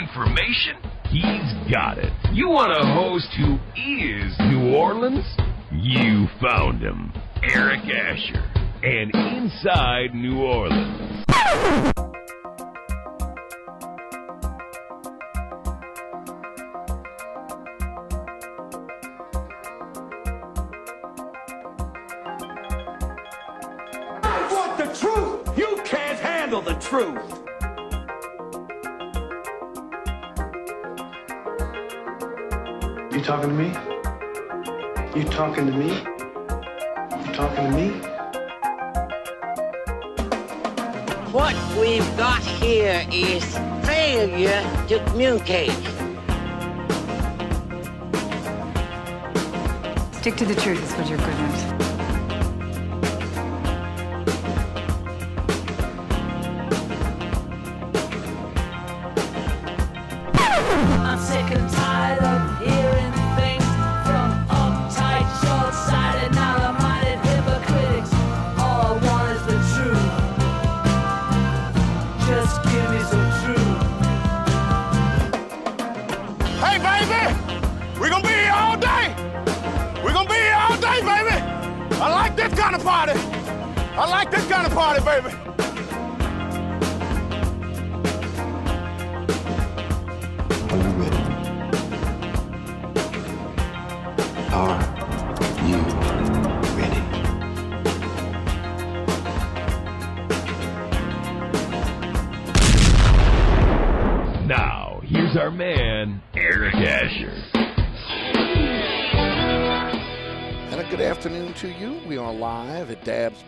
Information? He's got it. You want a host who is New Orleans? You found him. Eric Asher. And Inside New Orleans.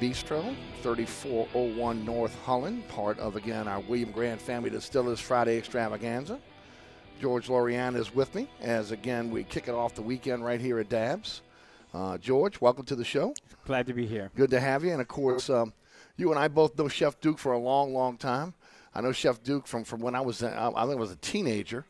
Bistro, 3401 North Holland, part of, again, our William Grant Family Distillers Friday Extravaganza. George Lorian is with me as, again, we kick it off the weekend right here at Dab's. Uh, George, welcome to the show. Glad to be here. Good to have you. And, of course, um, you and I both know Chef Duke for a long, long time. I know Chef Duke from, from when I was, uh, I think I was a teenager.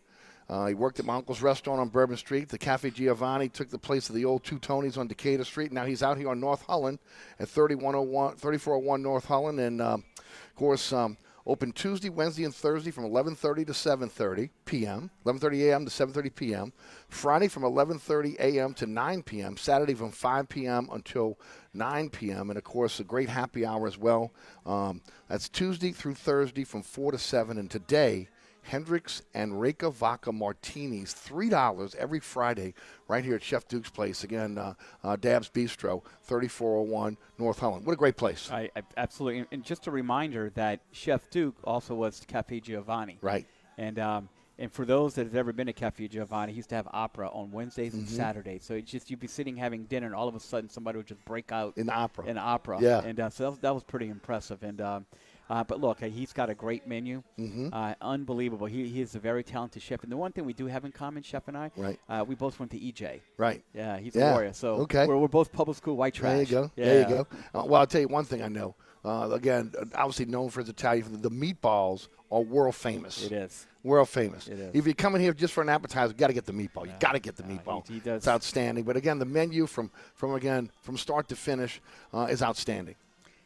Uh, he worked at my uncle's restaurant on Bourbon Street. The Cafe Giovanni took the place of the old Two Tonys on Decatur Street. Now he's out here on North Holland at 3101, 3401 North Holland. And, um, of course, um, open Tuesday, Wednesday, and Thursday from 11:30 to 7:30 p.m. 11:30 a.m. to 7:30 p.m. Friday from 11:30 a.m. to 9 p.m. Saturday from 5 p.m. until 9 p.m. And of course, a great happy hour as well. Um, that's Tuesday through Thursday from 4 to 7. And today, Hendrick's and Reyka Vodka Martinis, $3 every Friday right here at Chef Duke's place. Again, uh, uh, Dab's Bistro, 3401 North Holland. What a great place. I, I absolutely, and just a reminder that Chef Duke also was Cafe Giovanni. Right. And um, and for those that have ever been to Cafe Giovanni, he used to have opera on Wednesdays and Mhm. Saturdays. So it's just you'd be sitting having dinner, and all of a sudden somebody would just break out In opera. In opera. Yeah. And uh, so that was, that was pretty impressive. And um, uh, but look, uh, he's got a great menu. Mhm. Uh, unbelievable. He, he is a very talented chef. And the one thing we do have in common, Chef and I, Right. uh, we both went to EJ. Right. Yeah, he's Yeah. a warrior. So Okay. we're, we're both public school white trash. There you go. Yeah. There you go. Uh, well, I'll tell you one thing I know. Uh, again, obviously known for his Italian, the meatballs are world famous. It is. World famous. It is. If you're coming here just for an appetizer, you got to get the meatball. You got to get the meatball. he does. It's outstanding. But again, the menu from from again from start to finish uh, is outstanding.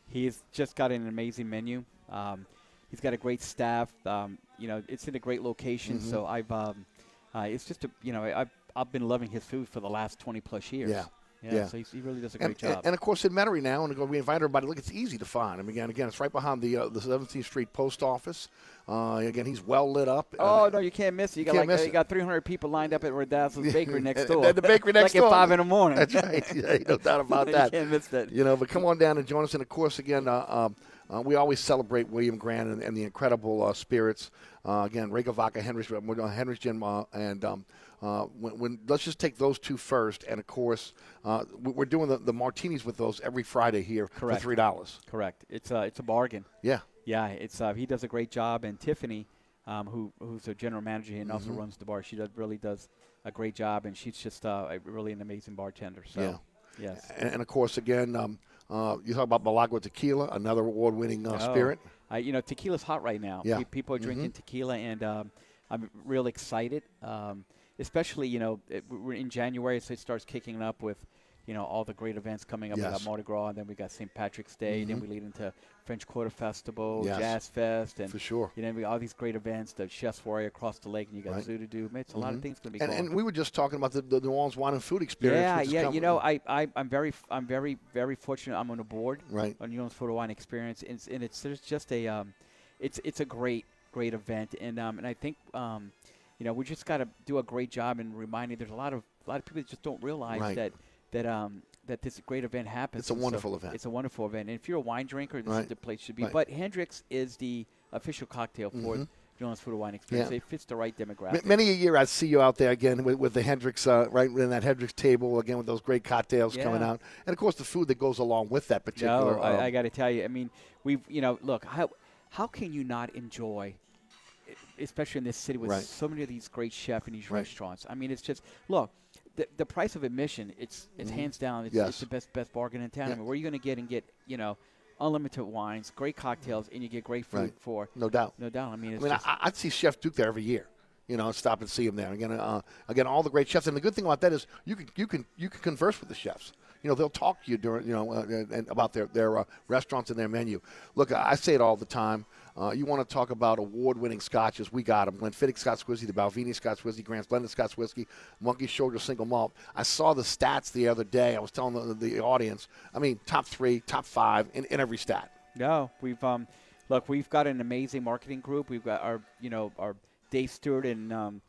He's just got an amazing menu. Um, he's got a great staff. Um, you know, it's in a great location. Mhm. So I've, um, uh, it's just a, you know, I've, I've been loving his food for the last 20 plus years. Yeah. Yeah. Yeah. So he really does a And, great job. and, and of course in Metairie now, and we invite everybody. Look, it's easy to find. I mean, again, again, it's right behind the uh, the 17th Street Post Office. Uh, again, he's well lit up. Oh Uh, no, you can't miss it. You got like miss you got 300 people lined up at Randazzo's Bakery next door. and the bakery next like door. at five in the morning. That's right. Yeah, no doubt about You that. can't miss that. You know, but come on down and join us. And of course, again, uh, um, uh, we always celebrate William Grant and, and the incredible uh, spirits. Uh, again, Reyka Vodka, Henry's, uh, Henry's Gin, uh, and um, uh, when, when let's just take those two first. And of course, uh, we- we're doing the, the martinis with those every Friday here Correct. for three dollars. Correct. It's a it's a bargain. Yeah. Yeah, it's uh, he does a great job, and Tiffany, um, who who's a general manager here and also Mhm. runs the bar, she does, really does a great job, and she's just uh, a, really an amazing bartender. So, Yeah. yes. And, and of course, again, um, uh, you talk about Milagro Tequila, another award-winning uh, Oh, spirit. I, you know, tequila's hot right now. Yeah. People are drinking Mhm. tequila, and um, I'm real excited. Um, especially, you know, it, we're in January, so it starts kicking up with, you know, all the great events coming up. We Yes. got Mardi Gras, and then we got St. Patrick's Day, then Mhm. we lead into French Quarter Festival, Yes. Jazz Fest, and For sure. You know, we all these great events. The Chef Soirée across the lake, and you got Right. Zoo to do. Man, it's a lot of things going to be And, and we were just talking about the, the New Orleans wine and food experience. Yeah, yeah. You know, I, I, I'm very, I'm very, very fortunate. I'm on a board Right. on New Orleans Photo Wine Experience, and it's, and it's there's just a, um, it's, it's a great, great event, and um, and I think, um, you know, we just got to do a great job in reminding. There's a lot of, a lot of people that just don't realize Right. that, that, um, that this great event happens. It's a And so wonderful event. It's a wonderful event, and if you're a wine drinker, this Right. is the place you should be. Right. But Hendrick's is the official cocktail for Mhm. New Orleans Photo Wine Experience. Yeah. It fits the right M- demographic. Many a year I see you out there again with, with the Hendrick's, uh, right in that Hendrick's table again with those great cocktails coming out, and of course the food that goes along with that particular. No, um, I, I got to tell you. I mean, we've you know, look how how can you not enjoy, especially in this city with Right. so many of these great these Right. restaurants. I mean, it's just look. The, the price of admission, it's it's Mhm. hands down, it's, Yes. it's the best best bargain in town. Yeah. I mean, where are you going to get and get you know, unlimited wines, great cocktails, and you get great food Right. for no doubt. no doubt. I mean, I mean, I, I'd see Chef Duke there every year. You know, stop and see him there. Again, uh, again, all the great chefs. And the good thing about that is you can you can you can converse with the chefs. You know, they'll talk to you during you know uh, and and about their their uh, restaurants and their menu. Look, I say it all the time. Uh, you want to talk about award-winning scotches? We got them. Glenfiddich Scotch Whiskey, the Balvenie Scotch Whiskey, Grant's Blended Scotch Whiskey, Monkey Shoulder Single Malt. I saw the stats the other day. I was telling the, the audience. I mean, top three, top five in, in every stat. No, we've um, look, we've got an amazing marketing group. We've got our, you know, our Dave Stewart and um,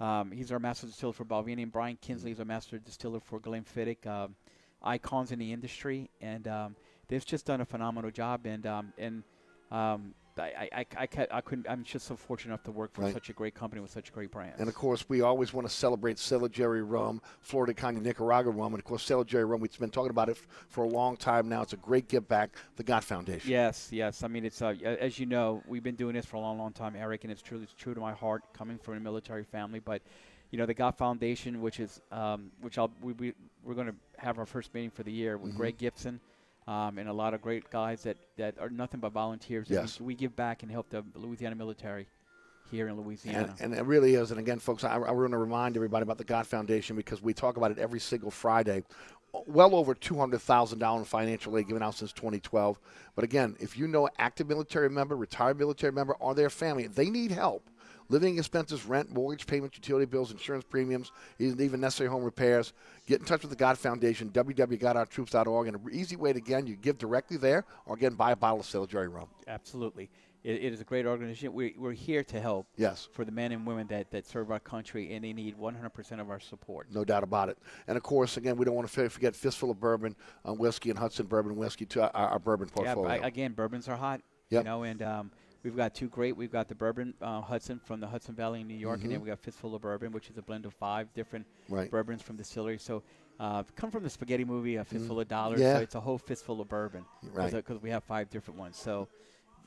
um, he's our master distiller for Balvenie, and Brian Kinsman is our master distiller for Glenfiddich. Um, icons in the industry, and um, they've just done a phenomenal job. And um, and um, I, I, I, I, ca- I couldn't. I'm just so fortunate enough to work for Right. such a great company with such a great brands. And of course, we always want to celebrate Sailor Jerry rum, Flor de Caña Nicaragua rum, and of course, Sailor Jerry rum. We've been talking about it f- for a long time now. It's a great give back. The God Foundation. Yes, yes. I mean, it's uh, as you know, we've been doing this for a long, long time, Eric, and it's truly it's true to my heart, coming from a military family. But you know, the God Foundation, which is um, which I'll we, we we're going to have our first meeting for the year with Mhm. Greg Gibson. Um, and a lot of great guys that, that are nothing but volunteers. Yes. we, we give back and help the Louisiana military here in Louisiana. And, and it really is. And again, folks, I, I want to remind everybody about the God Foundation because we talk about it every single Friday. Well over $200,000 in financial aid given out since 2012. But again, if you know an active military member, retired military member, or their family, they need help. Living expenses, rent, mortgage payments, utility bills, insurance premiums, even necessary home repairs. Get in touch with the God Foundation, www.godourtroops.org. And an easy way to, again, you give directly there or, again, buy a bottle of Sailor Jerry rum. Absolutely. It, it is a great organization. We, we're here to help Yes. for the men and women that, that serve our country, and they need 100% of our support. No doubt about it. And of course, again, we don't want to forget Fistful of Bourbon uh, whiskey and Hudson Bourbon whiskey to our, our bourbon portfolio. Yeah, I, again, bourbons are hot. Yep. You know, and um, we've got two great. We've got the bourbon uh, Hudson from the Hudson Valley in New York, and then Mhm. we got Fistful of Bourbon, which is a blend of five different Right. bourbons from distilleries. So, uh, come from the spaghetti movie, A Fistful of Dollars. Mm-hmm. Yeah. So it's a whole fistful of bourbon. Right. Because we have five different ones. So,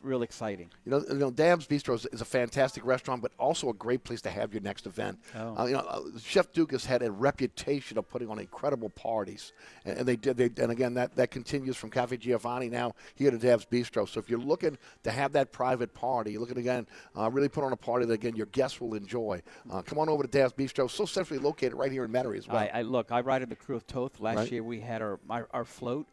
real exciting. You know, you know, Dab's Bistro is, is a fantastic restaurant, but also a great place to have your next event. Oh. Uh, you know, uh, Chef Duke has had a reputation of putting on incredible parties, and, and they did. They, and again, that, that continues from Cafe Giovanni now here to Dab's Bistro. So if you're looking to have that private party, you're looking again, uh, really put on a party that again your guests will enjoy. Uh, come on over to Dab's Bistro, so centrally located right here in Metairie as well. I, I look. I ride in the Krewe of Thoth. Last Right. year we had our, our our float.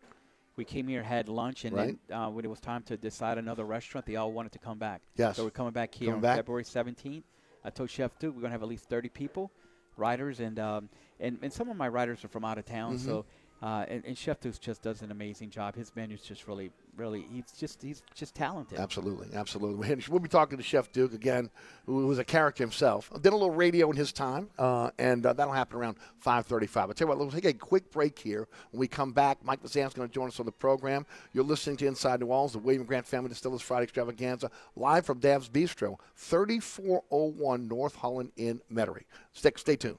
We came here, had lunch, and Right. then uh, when it was time to decide another restaurant, they all wanted to come back. Yes. So we're coming back here Coming on back. February 17th. I told Chef too, we're going to have at least 30 people. riders, and um, and and some of my riders are from out of town. Mm-hmm. So, uh, and, and Chef Dukes just does an amazing job. His menu's just really, really. He's just he's just talented. Absolutely, absolutely. We'll be talking to Chef Duke again, who was a character himself. Did a little radio in his time, uh, and uh, that'll happen around 5:35. I'll tell you what, let's take a quick break here. When we come back, Mike Lazan's going to join us on the program. You're listening to Inside New Orleans, the William Grant Family Distillers Friday Extravaganza, live from Dab's Bistro, 3401 North Holland in Metairie. Stick, stay tuned.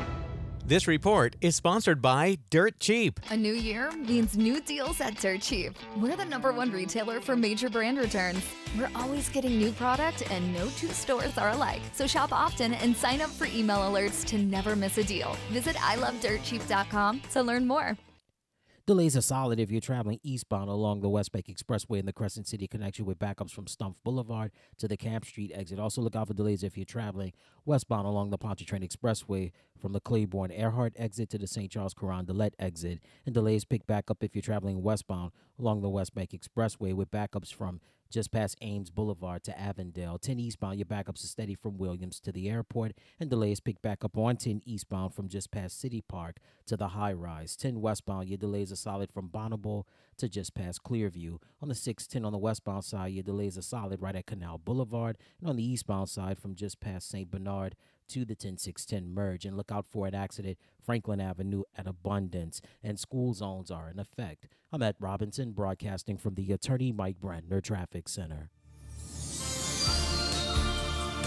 This report is sponsored by Dirt Cheap. A new year means new deals at Dirt Cheap. We're the number one retailer for major brand returns. We're always getting new product, and no two stores are alike. So shop often and sign up for email alerts to never miss a deal. Visit ilovedirtcheap.com to learn more. Delays are solid if you're traveling eastbound along the West Bank Expressway in the Crescent City connection with backups from Stumpf Boulevard to the Camp Street exit. Also, look out for delays if you're traveling westbound along the Pontchartrain Expressway from the Claiborne Earhart exit to the St. Charles Carondelet exit. And delays pick back up if you're traveling westbound along the West Bank Expressway with backups from just past Ames Boulevard to Avondale. 10 eastbound, your backups are steady from Williams to the airport, and delays pick back up on 10 eastbound from just past City Park to the high rise. 10 westbound, your delays are solid from Bonnabel to just past Clearview. On the 610 on the westbound side, your delays are solid right at Canal Boulevard, and on the eastbound side from just past St. Bernard to the 10610 merge. And look out for an accident, Franklin Avenue at Abundance, and school zones are in effect. I'm at Robinson, broadcasting from the Attorney Mike Brandner Traffic Center.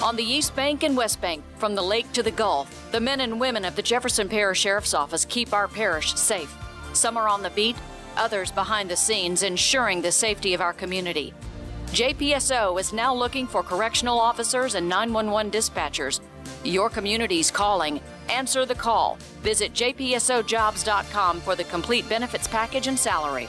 On the East Bank and West Bank, from the lake to the Gulf, the men and women of the Jefferson Parish Sheriff's Office keep our parish safe. Some are on the beat, others behind the scenes, ensuring the safety of our community. JPSO is now looking for correctional officers and 911 dispatchers. Your community's calling. Answer the call. Visit jpsojobs.com for the complete benefits package and salary.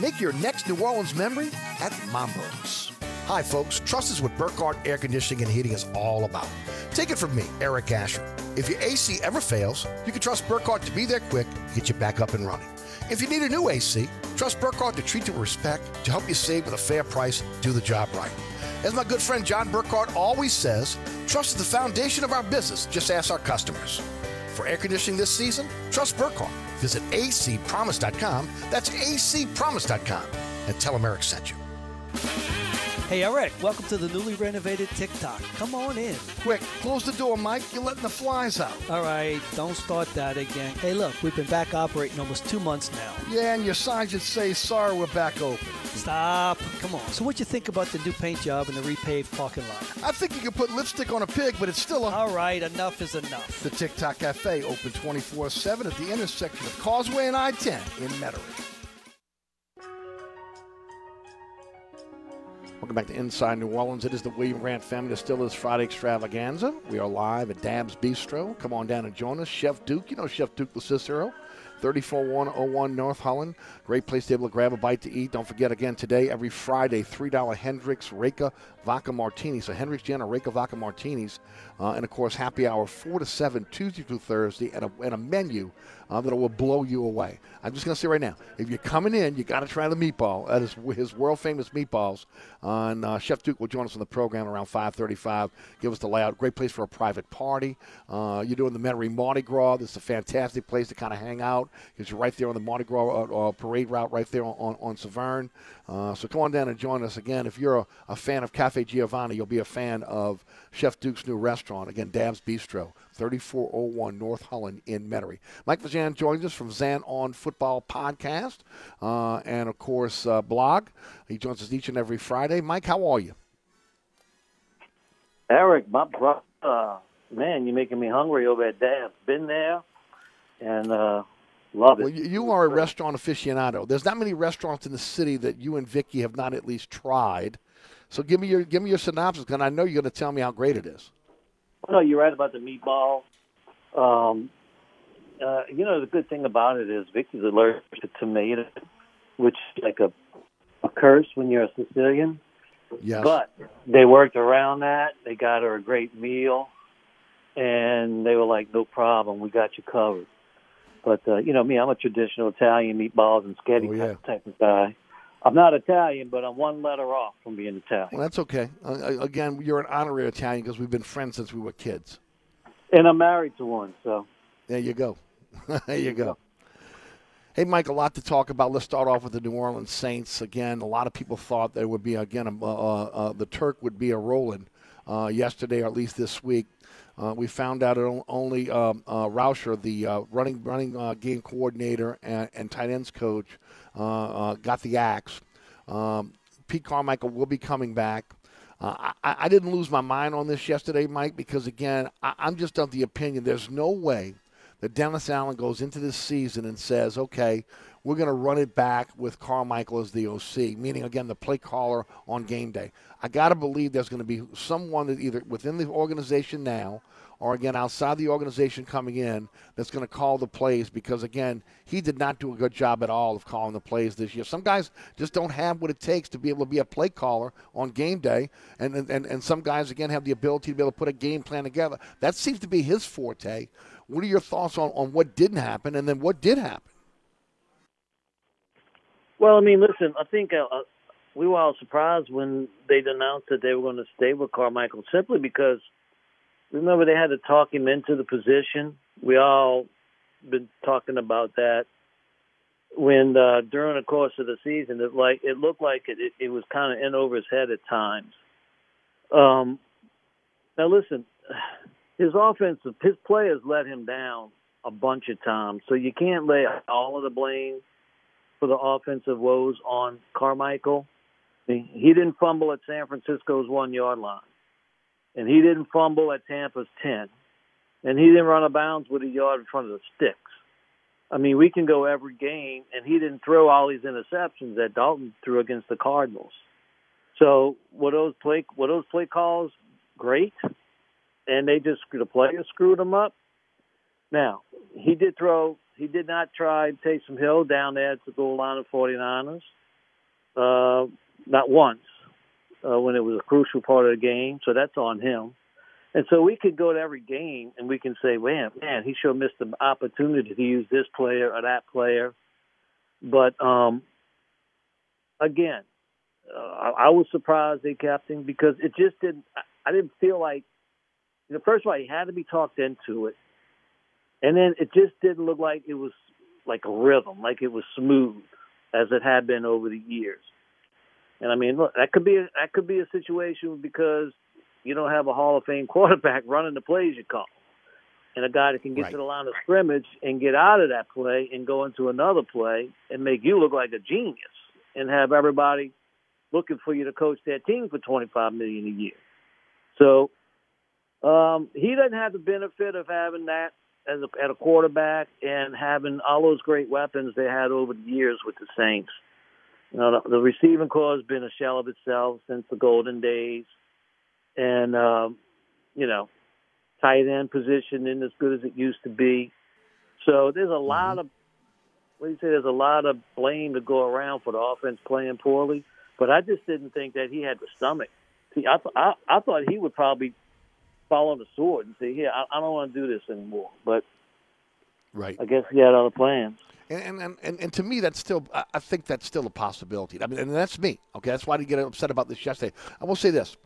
Make your next New Orleans memory at Mambo's. Hi, folks. Trust is what Burkhardt Air Conditioning and Heating is all about. Take it from me, Eric Asher. If your AC ever fails, you can trust Burkhardt to be there quick to get you back up and running. If you need a new AC, trust Burkhardt to treat you with respect, to help you save with a fair price, do the job right. As my good friend John Burkhardt always says, trust is the foundation of our business. Just ask our customers. For air conditioning this season, trust Burkhardt. Visit acpromise.com. That's acpromise.com. And tell them Eric sent you. Hey, Eric, welcome to the newly renovated TikTok. Come on in. Quick, close the door, Mike. You're letting the flies out. All right, don't start that again. Hey, look, we've been back operating almost two months now. Yeah, and your sign should say, sorry, we're back open. Stop. Come on. So, what you think about the new paint job and the repaved parking lot? I think you could put lipstick on a pig, but it's still a. All right, enough is enough. The TikTok Cafe, open 24 7 at the intersection of Causeway and I 10 in Metairie. Welcome back to Inside New Orleans. It is the William Grant Family Distillers Friday Extravaganza. We are live at Dab's Bistro. Come on down and join us. Chef Duke, you know Chef Duke the Cicero. 34101 North Holland. Great place to be able to grab a bite to eat. Don't forget again today, every Friday, $3 Hendrick's Reyka Vodka Martini. So Hendrick's Gin or Reyka Vodka Martinis. Uh, and of course, happy hour 4 to 7 Tuesday through Thursday and a, and a menu uh, that will blow you away. I'm just going to say right now, if you're coming in, you got to try the meatball. That is his world famous meatballs. And uh, Chef Duke will join us on the program around 5:35. Give us the layout. Great place for a private party. Uh, you're doing the Metairie Mardi Gras. This is a fantastic place to kind of hang out because you're right there on the Mardi Gras uh, uh, parade route, right there on on, on Severn. Uh, so come on down and join us again. If you're a, a fan of Cafe Giovanni, you'll be a fan of Chef Duke's new restaurant. Again, Dab's Bistro. 3401 North Holland in Metairie. Mike Vajan joins us from Zan On Football Podcast uh, and, of course, uh, blog. He joins us each and every Friday. Mike, how are you? Eric, my brother, uh, man, you're making me hungry over at Dab's. Been there and love it. Well, you, you are a restaurant aficionado. There's not many restaurants in the city that you and Vicky have not at least tried. So give me your give me your synopsis, and I know you're going to tell me how great it is. No, you're right about the meatball. Um, uh, you know, the good thing about it is Vicky's allergic to tomato, which is like a, a curse when you're a Sicilian. Yes. But they worked around that. They got her a great meal, and they were like, "No problem, we got you covered." But uh, you know me, I'm a traditional Italian meatballs and spaghetti Oh, yeah. type of guy. I'm not Italian, but I'm one letter off from being Italian. Well, that's okay. Uh, again, you're an honorary Italian because we've been friends since we were kids. And I'm married to one, so There you go. there you go. Hey, Mike, a lot to talk about. Let's start off with the New Orleans Saints. Again, a lot of people thought there would be, again, uh, uh, uh, the Turk would be a rolling uh, yesterday, or at least this week. Uh, we found out only um, uh, Roushar, the uh, running running uh, game coordinator and, and tight ends coach, uh, uh, got the axe. Um, Pete Carmichael will be coming back. I, I didn't lose my mind on this yesterday, Mike, because again, I, I'm just of the opinion there's no way that Dennis Allen goes into this season and says, okay, we're going to run it back with Carmichael as the OC, meaning, again, the play caller on game day. I got to believe there's going to be someone that either within the organization now or, again, outside the organization coming in that's going to call the plays because, again, he did not do a good job at all of calling the plays this year. Some guys just don't have what it takes to be able to be a play caller on game day, and, and, and some guys, again, have the ability to be able to put a game plan together. That seems to be his forte. What are your thoughts on, on what didn't happen and then what did happen? Well, I mean, listen, I think uh, uh, we were all surprised when they announced that they were going to stay with Carmichael simply because remember they had to talk him into the position. We all been talking about that when uh, during the course of the season, it like it looked like it, it, it was kind of in over his head at times. Um, now listen, his offensive his players let him down a bunch of times, so you can't lay all of the blame for the offensive woes on Carmichael. He didn't fumble at San Francisco's one yard line, and he didn't fumble at Tampa's ten, and he didn't run a bounds with a yard in front of the sticks. I mean, we can go every game, and he didn't throw all these interceptions that Dalton threw against the Cardinals. So, were those play were those play calls great? And they just the players screwed him up. Now, he did throw. He did not try Taysom Hill down there at the goal line of 49ers. Uh, not once uh, when it was a crucial part of the game. So that's on him. And so we could go to every game and we can say, man, man, he sure missed the opportunity to use this player or that player. But um, again, uh, I, I was surprised they kept him because it just didn't. I, I didn't feel like, you know, first of all, he had to be talked into it, and then it just didn't look like it was like a rhythm, like it was smooth as it had been over the years. And I mean, look, that could be a, that could be a situation because you don't have a Hall of Fame quarterback running the plays you call, and a guy that can get Right. to the line of scrimmage and get out of that play and go into another play and make you look like a genius and have everybody looking for you to coach that team for twenty five million a year. So um, he doesn't have the benefit of having that as a, at a quarterback and having all those great weapons they had over the years with the Saints. You know, the, the receiving core has been a shell of itself since the golden days, and um, you know, tight end position isn't as good as it used to be. So there's a lot of what do you say? There's a lot of blame to go around for the offense playing poorly, but I just didn't think that he had the stomach. See, I th- I, I thought he would probably fall on the sword and say, "Here, I, I don't want to do this anymore." But Right. I guess he had other plans. And, and, and, and to me, that's still, I think that's still a possibility. I mean, and that's me. Okay, that's why I didn't get upset about this yesterday. I will say this: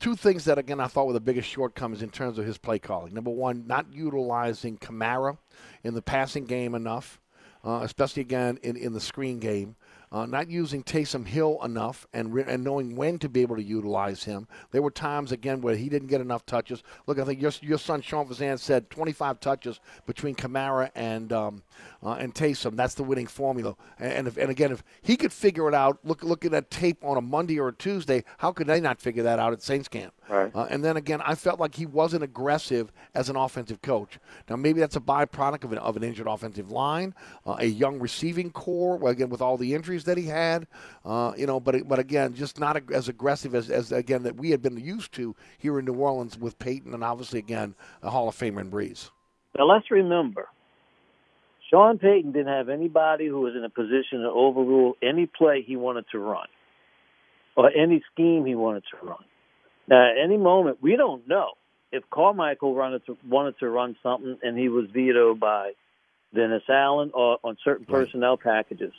two things that again I thought were the biggest shortcomings in terms of his play calling. Number one, not utilizing Kamara in the passing game enough, uh, especially again in, in the screen game. Uh, not using Taysom Hill enough and re- and knowing when to be able to utilize him. There were times again where he didn't get enough touches. Look, I think your, your son Sean Fazan said 25 touches between Kamara and um, uh, and Taysom. That's the winning formula. And and, if, and again, if he could figure it out, look look at that tape on a Monday or a Tuesday. How could they not figure that out at Saints camp? Right. Uh, and then again, I felt like he wasn't aggressive as an offensive coach. Now, maybe that's a byproduct of an, of an injured offensive line, uh, a young receiving core, well, again, with all the injuries that he had. Uh, you know, but but again, just not ag- as aggressive as, as, again, that we had been used to here in New Orleans with Payton and obviously, again, a Hall of Famer in Brees. Now let's remember, Sean Payton didn't have anybody who was in a position to overrule any play he wanted to run or any scheme he wanted to run. Now, at any moment, we don't know if Carmichael wanted to, wanted to run something and he was vetoed by Dennis Allen or on certain personnel packages.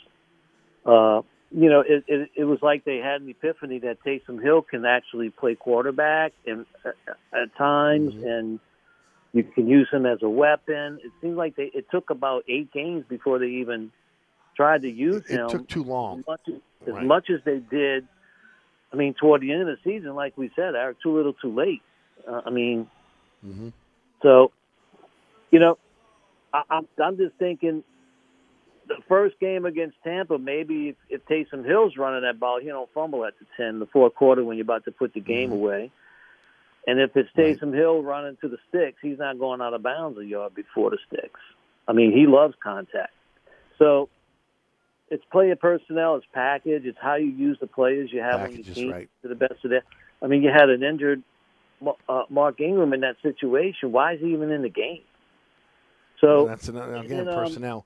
Uh, you know, it, it, it was like they had an epiphany that Taysom Hill can actually play quarterback and uh, at times, and you can use him as a weapon. It seemed like they it took about eight games before they even tried to use It him. It took too long. As much as, as much as they did, I mean, toward the end of the season, like we said, Eric, too little, too late. Uh, I mean, Mm-hmm. so you know, I, I'm I'm just thinking the first game against Tampa, maybe if, if Taysom Hill's running that ball, he don't fumble at the ten, the fourth quarter when you're about to put the game away. And if it's Taysom Hill running to the sticks, he's not going out of bounds a yard before the sticks. I mean, he loves contact. So it's player personnel, it's package, it's how you use the players you have on Package your team right. to the best of their. I mean, you had an injured uh, Mark Ingram in that situation. Why is he even in the game? So that's another, again and, um, personnel.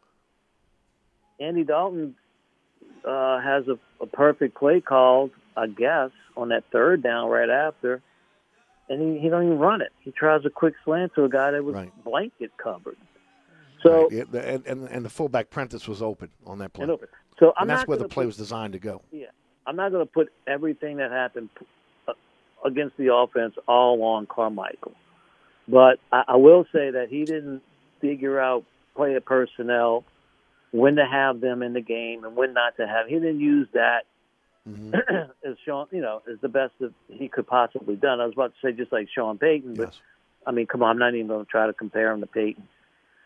Andy Dalton uh, has a, a perfect play called, I guess, on that third down right after, and he, he don't even run it. He tries a quick slant to a guy that was Right. blanket covered. So Right. The- and, and and the fullback Prentice was open on that play. And open. So I'm and that's where the play put- was designed to go. yeah, I'm not going to put everything that happened uh, against the offense all on Carmichael, but I, I will say that he didn't figure out player personnel, when to have them in the game and when not to have. He didn't use that Mm-hmm. as Sean, you know, as the best that he could possibly done. I was about to say just like Sean Payton, but I mean, come on, I'm not even going to try to compare him to Payton.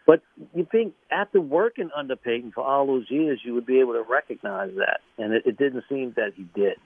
But you think after working under Payton for all those years, you would be able to recognize that, and it, it didn't seem that he did.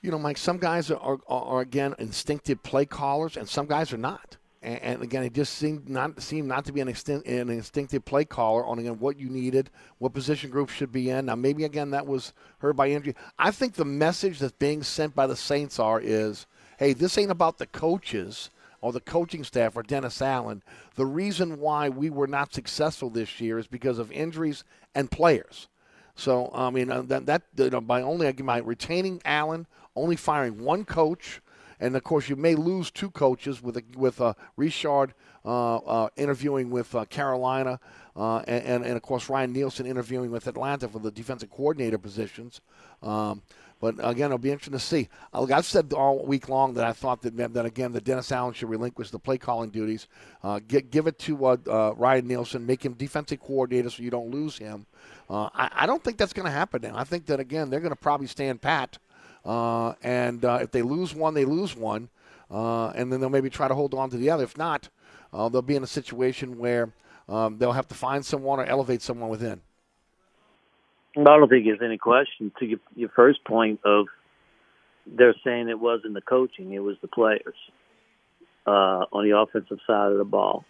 You know, Mike, some guys are, are, are again instinctive play callers, and some guys are not. And, and again, it just seemed not seemed not to be an, an instinctive play caller on again what you needed, what position group should be in. Now, maybe again that was heard by injury. I think the message that's being sent by the Saints are is, hey, this ain't about the coaches or the coaching staff or Dennis Allen. The reason why we were not successful this year is because of injuries and players. So I mean uh, that that you know, by only by retaining Allen, only firing one coach, and of course you may lose two coaches with a, with uh, Richard uh, uh, interviewing with uh, Carolina, uh, and, and and of course Ryan Nielsen interviewing with Atlanta for the defensive coordinator positions. Um, but again, it'll be interesting to see. Uh, I've said all week long that I thought that that again that Dennis Allen should relinquish the play calling duties, uh, get, give it to uh, uh, Ryan Nielsen, make him defensive coordinator so you don't lose him. Uh, I, I don't think that's going to happen now. I think that again they're going to probably stand pat, uh, and if they lose one, they lose one, and then they'll maybe try to hold on to the other. If not, they'll be in a situation where um, they'll have to find someone or elevate someone within. I don't think there's any question to your, your first point of they're saying it wasn't the coaching, it was the players uh, on the offensive side of the ball.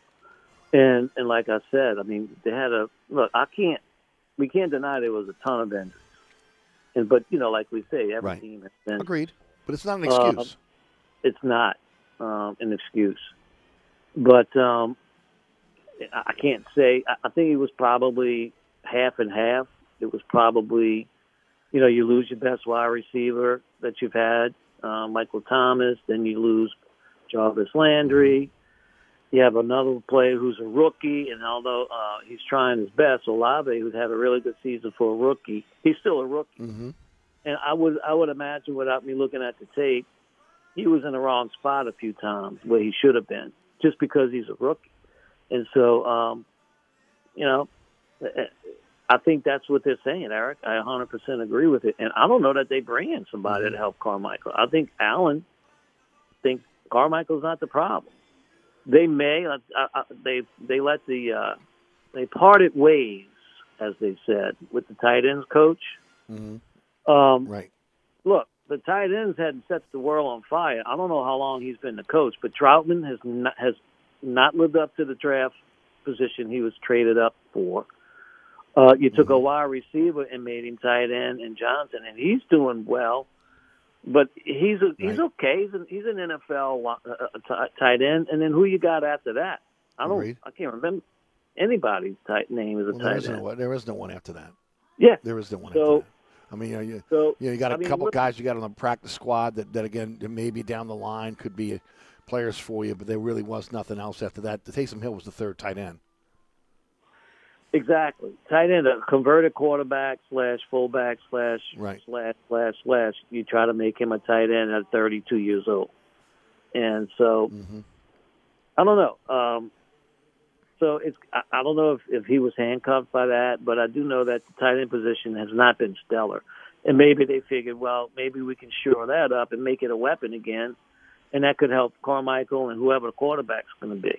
And and like I said, I mean they had a look. I can't we can't deny there was a ton of injuries. And but you know, like we say, every Right. team has been Agreed, but it's not an Uh, excuse. it's not um, an excuse. But um, I I can't say. I- I think it was probably half and half. It was probably, you know, you lose your best wide receiver that you've had, uh, Michael Thomas, then you lose Jarvis Landry. You have another player who's a rookie, and although uh, he's trying his best, Olave, who's had a really good season for a rookie, he's still a rookie. Mm-hmm. And I would I would imagine without me looking at the tape, he was in the wrong spot a few times where he should have been, just because he's a rookie. And so, um, you know, I think that's what they're saying, Eric. I 100% agree with it. And I don't know that they bring in somebody to help Carmichael. I think Allen thinks Carmichael's not the problem. They may uh, uh, they they let the uh, they parted ways, as they said, with the tight ends coach. Mm-hmm. Um, right. Look, the tight ends hadn't set the world on fire. I don't know how long he's been the coach, but Trautman has not, has not lived up to the draft position he was traded up for. Uh, you took a wide receiver and made him tight end and Johnson, and he's doing well. But he's a, he's okay. He's an, he's an NFL uh, uh, t- tight end, and then who you got after that? I don't. Agreed. I can't remember anybody's tight name is a Well, tight is end. no, there is no one after that. Yeah. There is no one So- after that. I mean, you, know, you, So, you, know, you got a I mean, couple look- guys you got on the practice squad that, that again, maybe down the line could be players for you, but there really was nothing else after that. Taysom Hill was the third tight end. Exactly. Tight end, a converted quarterback slash fullback slash Right. slash slash slash. You try to make him a tight end at 32 years old, and so Mm-hmm. I don't know. Um, so it's I, I don't know if, if he was handcuffed by that, but I do know that the tight end position has not been stellar, and maybe they figured, well, maybe we can shore that up and make it a weapon again, and that could help Carmichael and whoever the quarterback's going to be.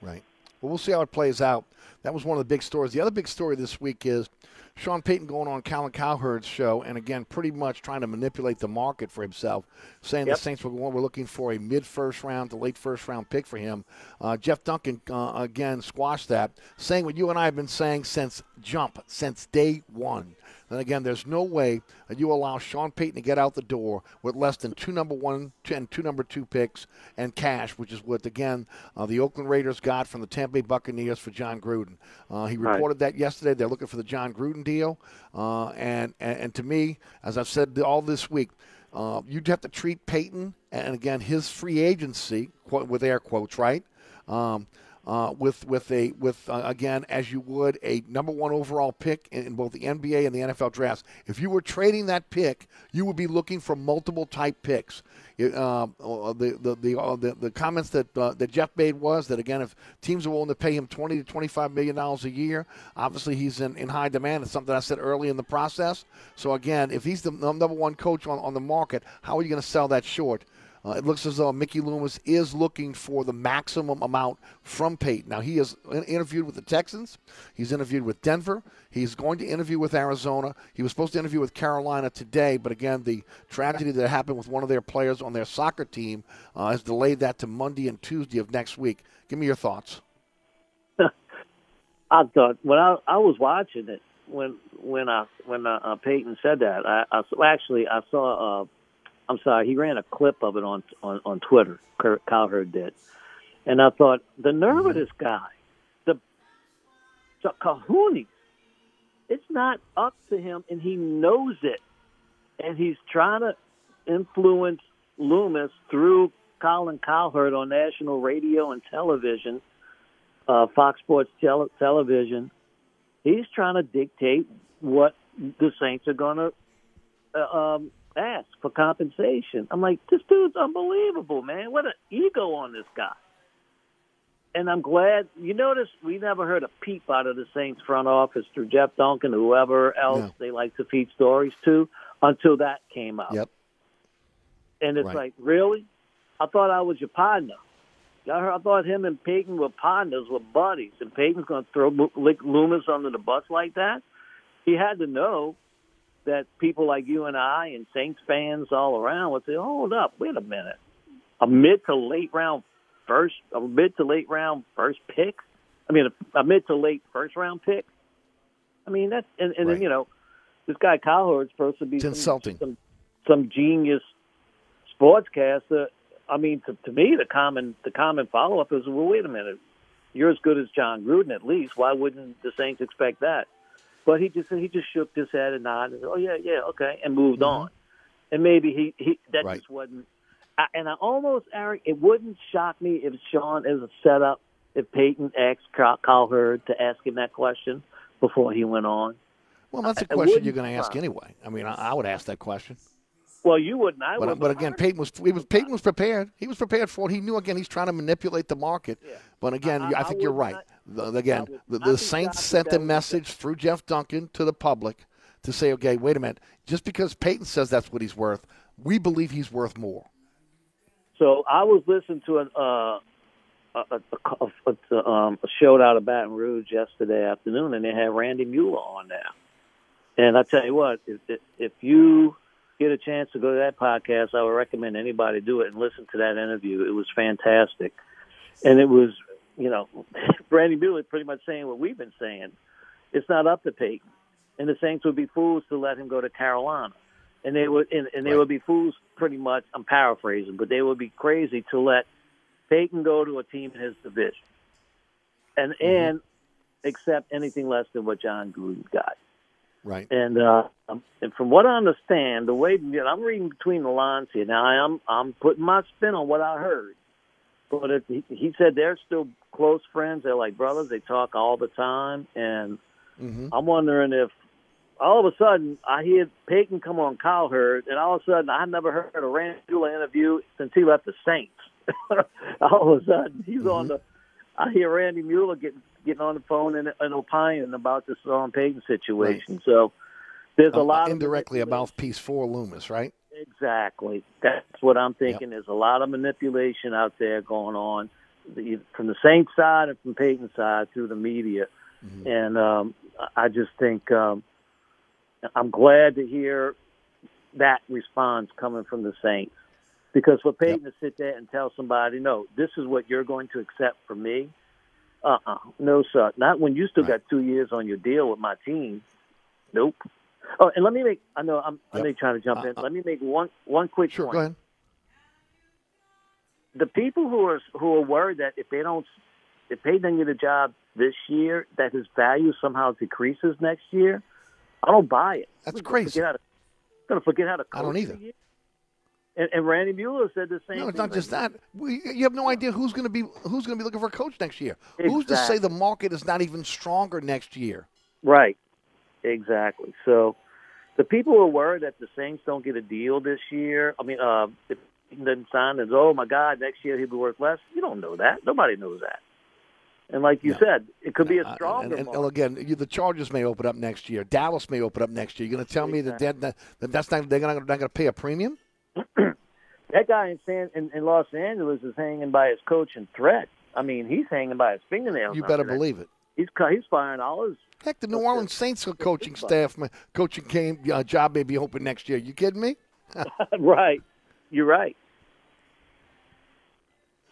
Right. Well, we'll see how it plays out. That was one of the big stories. The other big story this week is Sean Payton going on Colin Cowherd's show, and again, pretty much trying to manipulate the market for himself, saying Yep. the Saints were, were looking for a mid first round to late first round pick for him. Uh, Jeff Duncan, uh, again, squashed that, saying what you and I have been saying since jump, since day one. And again, there's no way that you allow Sean Payton to get out the door with less than two number one and two number two picks and cash, which is what again uh, the Oakland Raiders got from the Tampa Bay Buccaneers for Jon Gruden. Uh, he Right. reported that yesterday. They're looking for the Jon Gruden deal, uh, and, and and to me, as I've said all this week, uh, you'd have to treat Payton and again his free agency quote, with air quotes, right? Um, uh, with with a with uh, again as you would a number one overall pick in, in both the NBA and the NFL drafts. If you were trading that pick, you would be looking for multiple type picks. It, um, uh, the the the, uh, the the comments that uh, that Jeff made was that again, if teams are willing to pay him twenty to twenty five million dollars a year, obviously he's in, in high demand. It's something I said early in the process. So again, if he's the number one coach on, on the market, how are you going to sell that short? Uh, it looks as though Mickey Loomis is looking for the maximum amount from Payton. Now, he has interviewed with the Texans. He's interviewed with Denver. He's going to interview with Arizona. He was supposed to interview with Carolina today, but again, the tragedy that happened with one of their players on their soccer team uh, has delayed that to Monday and Tuesday of next week. Give me your thoughts. I thought when I I was watching it when when I when uh, uh, Payton said that I, I actually I saw uh, I'm sorry he ran a clip of it on on on Twitter Cowherd did and I thought the nerve of this guy the the kahoonies it's not up to him and he knows it. And he's trying to influence Loomis through Colin Cowherd on national radio and television uh, Fox Sports tel- television. He's trying to dictate what the Saints are going to uh, um, ask for compensation. I'm like, this dude's unbelievable, man. What an ego on this guy. And I'm glad you notice we never heard a peep out of the Saints front office through Jeff Duncan, whoever else No. they like to feed stories to, until that came out. Yep. And it's Right. like, really? I thought I was your partner. I, thought him and Payton were partners, were buddies, and Payton's going to throw Lick Loomis under the bus like that. He had to know that people like you and I and Saints fans all around would say, "Hold up, wait a minute, a mid to late round first, a mid to late round first pick. I mean, a, a mid to late first round pick. I mean, that's and, and then you know, this guy Cowherd's supposed to be some, insulting. some some genius sportscaster. I mean, to, to me, the common the common follow up is, well, wait a minute, you're as good as Jon Gruden at least. Why wouldn't the Saints expect that? But he just he just shook his head and nodded and said, "Oh yeah, yeah, okay," and moved Mm-hmm. on. And maybe he he that Right. just wasn't. I, and I almost, Eric, it wouldn't shock me if Sean is a setup if Payton asked Hurd to ask him that question before he went on. Well, that's a question you're going to ask anyway. I mean, I, I would ask that question. Well, you wouldn't. I But, would. but again, Payton was he was Payton was prepared. He was prepared for it. He knew again he's trying to manipulate the market. But again, I- I, I think you're right. not- The- again, the, the Saints sent a message through Jeff Duncan to the public to say, okay, wait a minute. Just because Payton says that's what he's worth, we believe he's worth more. So I was listening to an, uh, a, a, a, um, a show out of Baton Rouge yesterday afternoon, and they had Randy Mueller on there. And I tell you what, if, if you get a chance to go to that podcast, I would recommend anybody do it and listen to that interview. It was fantastic, and it was, you know, Randy Mueller pretty much saying what we've been saying. It's not up to Payton, and the Saints would be fools to let him go to Carolina and they would and, and they would be fools pretty much I'm paraphrasing, but they would be crazy to let Payton go to a team in his division. And mm-hmm. and accept anything less than what Jon Gruden got. Right. And uh and from what I understand, the way you know, I'm reading between the lines here. Now I am I'm putting my spin on what I heard. But it, he, he said they're still close friends. They're like brothers. They talk all the time, and Mm-hmm. I'm wondering if all of a sudden I hear Payton come on Hurd, and all of a sudden I never heard a Randy Mueller interview since he left the Saints. all of a sudden he's on Mm-hmm. the. I hear Randy Mueller getting getting on the phone and, and opining about the Sean Payton situation. So there's a Um, lot of indirectly a mouthpiece for Loomis, right? Exactly. That's what I'm thinking. There's a lot of manipulation out there going on from the Saints side and from Payton's side through the media. And um, I just think um, I'm glad to hear that response coming from the Saints. Because for Payton to sit there and tell somebody, no, this is what you're going to accept from me, uh uh no, sir. Not when you still got two years on your deal with my team. Nope. Oh, and let me make, I know I'm, I know you're trying to jump in. Let me make one, one quick Sure, point. go ahead. The people who are, who are worried that if they don't, if Payton doesn't get a job this year, that his value somehow decreases next year, I don't buy it. That's I'm crazy. Gonna going to forget how to. I don't either. And, and Randy Mueller said the same. No, it's not just that. We, you have no idea who's going to be who's going to be looking for a coach next year. Who's to say the market is not even stronger next year? Right. Exactly. So the people who are worried that the Saints don't get a deal this year, I mean, uh, if he doesn't sign, and oh my God, next year he'll be worth less. You don't know that. Nobody knows that. And like you said, it could be a stronger and, and, well, again, you, the Chargers may open up next year. Dallas may open up next year. You're going to tell me that, that, that, that that's not they're not, not going to pay a premium? That guy in San in, in Los Angeles is hanging by his coaching threat. I mean, he's hanging by his fingernails. You better believe it. He's he's firing all his. Heck, the New Orleans Saints coaching staff, my coaching game uh, job may be open next year. You kidding me? right. You're right.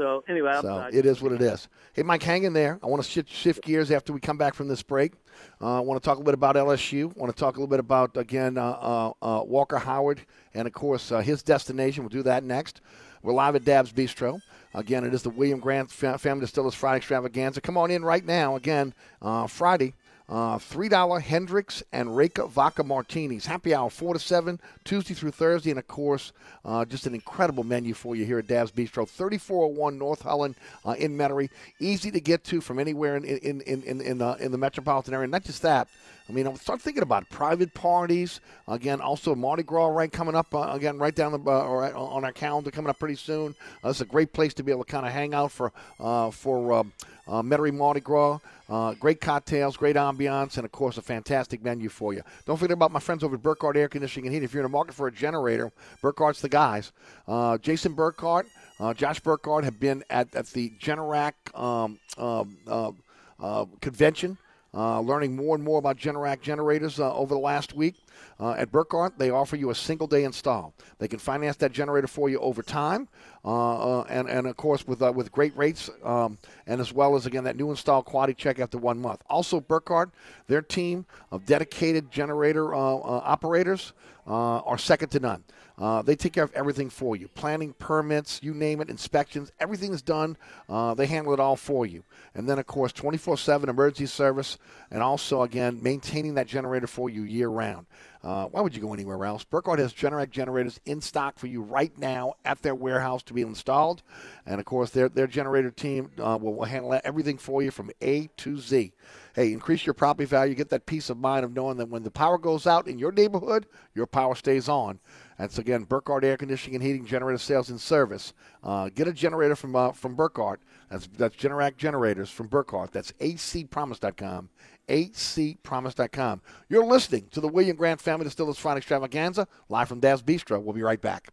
So anyway, I'm, So it is what it is. Hey, Mike, hang in there. I want to shift, shift gears after we come back from this break. Uh, I want to talk a little bit about LSU. I want to talk a little bit about, again, uh, uh, uh, Walker Howard and, of course, uh, his destination. We'll do that next. We're live at Dab's Bistro. Again, it is the William Grant Family Distillers Friday Extravaganza. Come on in right now. Again, uh, Friday. Uh, $3 Hendrick's and Reyka Vodka Martinis. Happy hour 4 to 7, Tuesday through Thursday. And, of course, uh, just an incredible menu for you here at Dab's Bistro. 3401 North Holland uh, in Metairie. Easy to get to from anywhere in, in, in, in, in, in the metropolitan area. Not just that. I mean, start thinking about private parties. Again, also Mardi Gras right coming up. Uh, again, right down the uh, right on our calendar coming up pretty soon. Uh, a great place to be able to kind of hang out for uh, for um, uh, Metairie Mardi Gras. Uh, great cocktails, great ambiance, and of course a fantastic menu for you. Don't forget about my friends over at Burkhardt Air Conditioning and Heat. If you're in the market for a generator, Burkhardt's the guys. Uh, Jason Burkhardt, uh, Josh Burkhardt have been at, at the Generac um, um, uh, uh, convention. Uh, learning more and more about Generac generators uh, over the last week. Uh, at Burkhardt, they offer you a single day install. They can finance that generator for you over time, uh, uh, and and of course with uh, with great rates, um, and as well as again that new install quality check after one month. Also, Burkhardt, their team of dedicated generator operators are second to none. Uh, they take care of everything for you planning, permits, you name it, inspections, everything is done. Uh, they handle it all for you. And then, of course, 24 7 emergency service, and also, again, maintaining that generator for you year round. Uh, why would you go anywhere else? Burkhardt has Generac generators in stock for you right now at their warehouse to be installed. And, of course, their, their generator team uh, will, will handle everything for you from A to Z hey, increase your property value, get that peace of mind of knowing that when the power goes out in your neighborhood, your power stays on. That's again Burkhardt Air Conditioning and Heating Generator Sales and Service. Uh, get a generator from uh, from Burkhardt. That's that's Generac generators from Burkhardt. That's acpromise.com. acpromise.com. You're listening to the William Grant Family Distillers Friday Extravaganza live from Dab's Bistro. We'll be right back.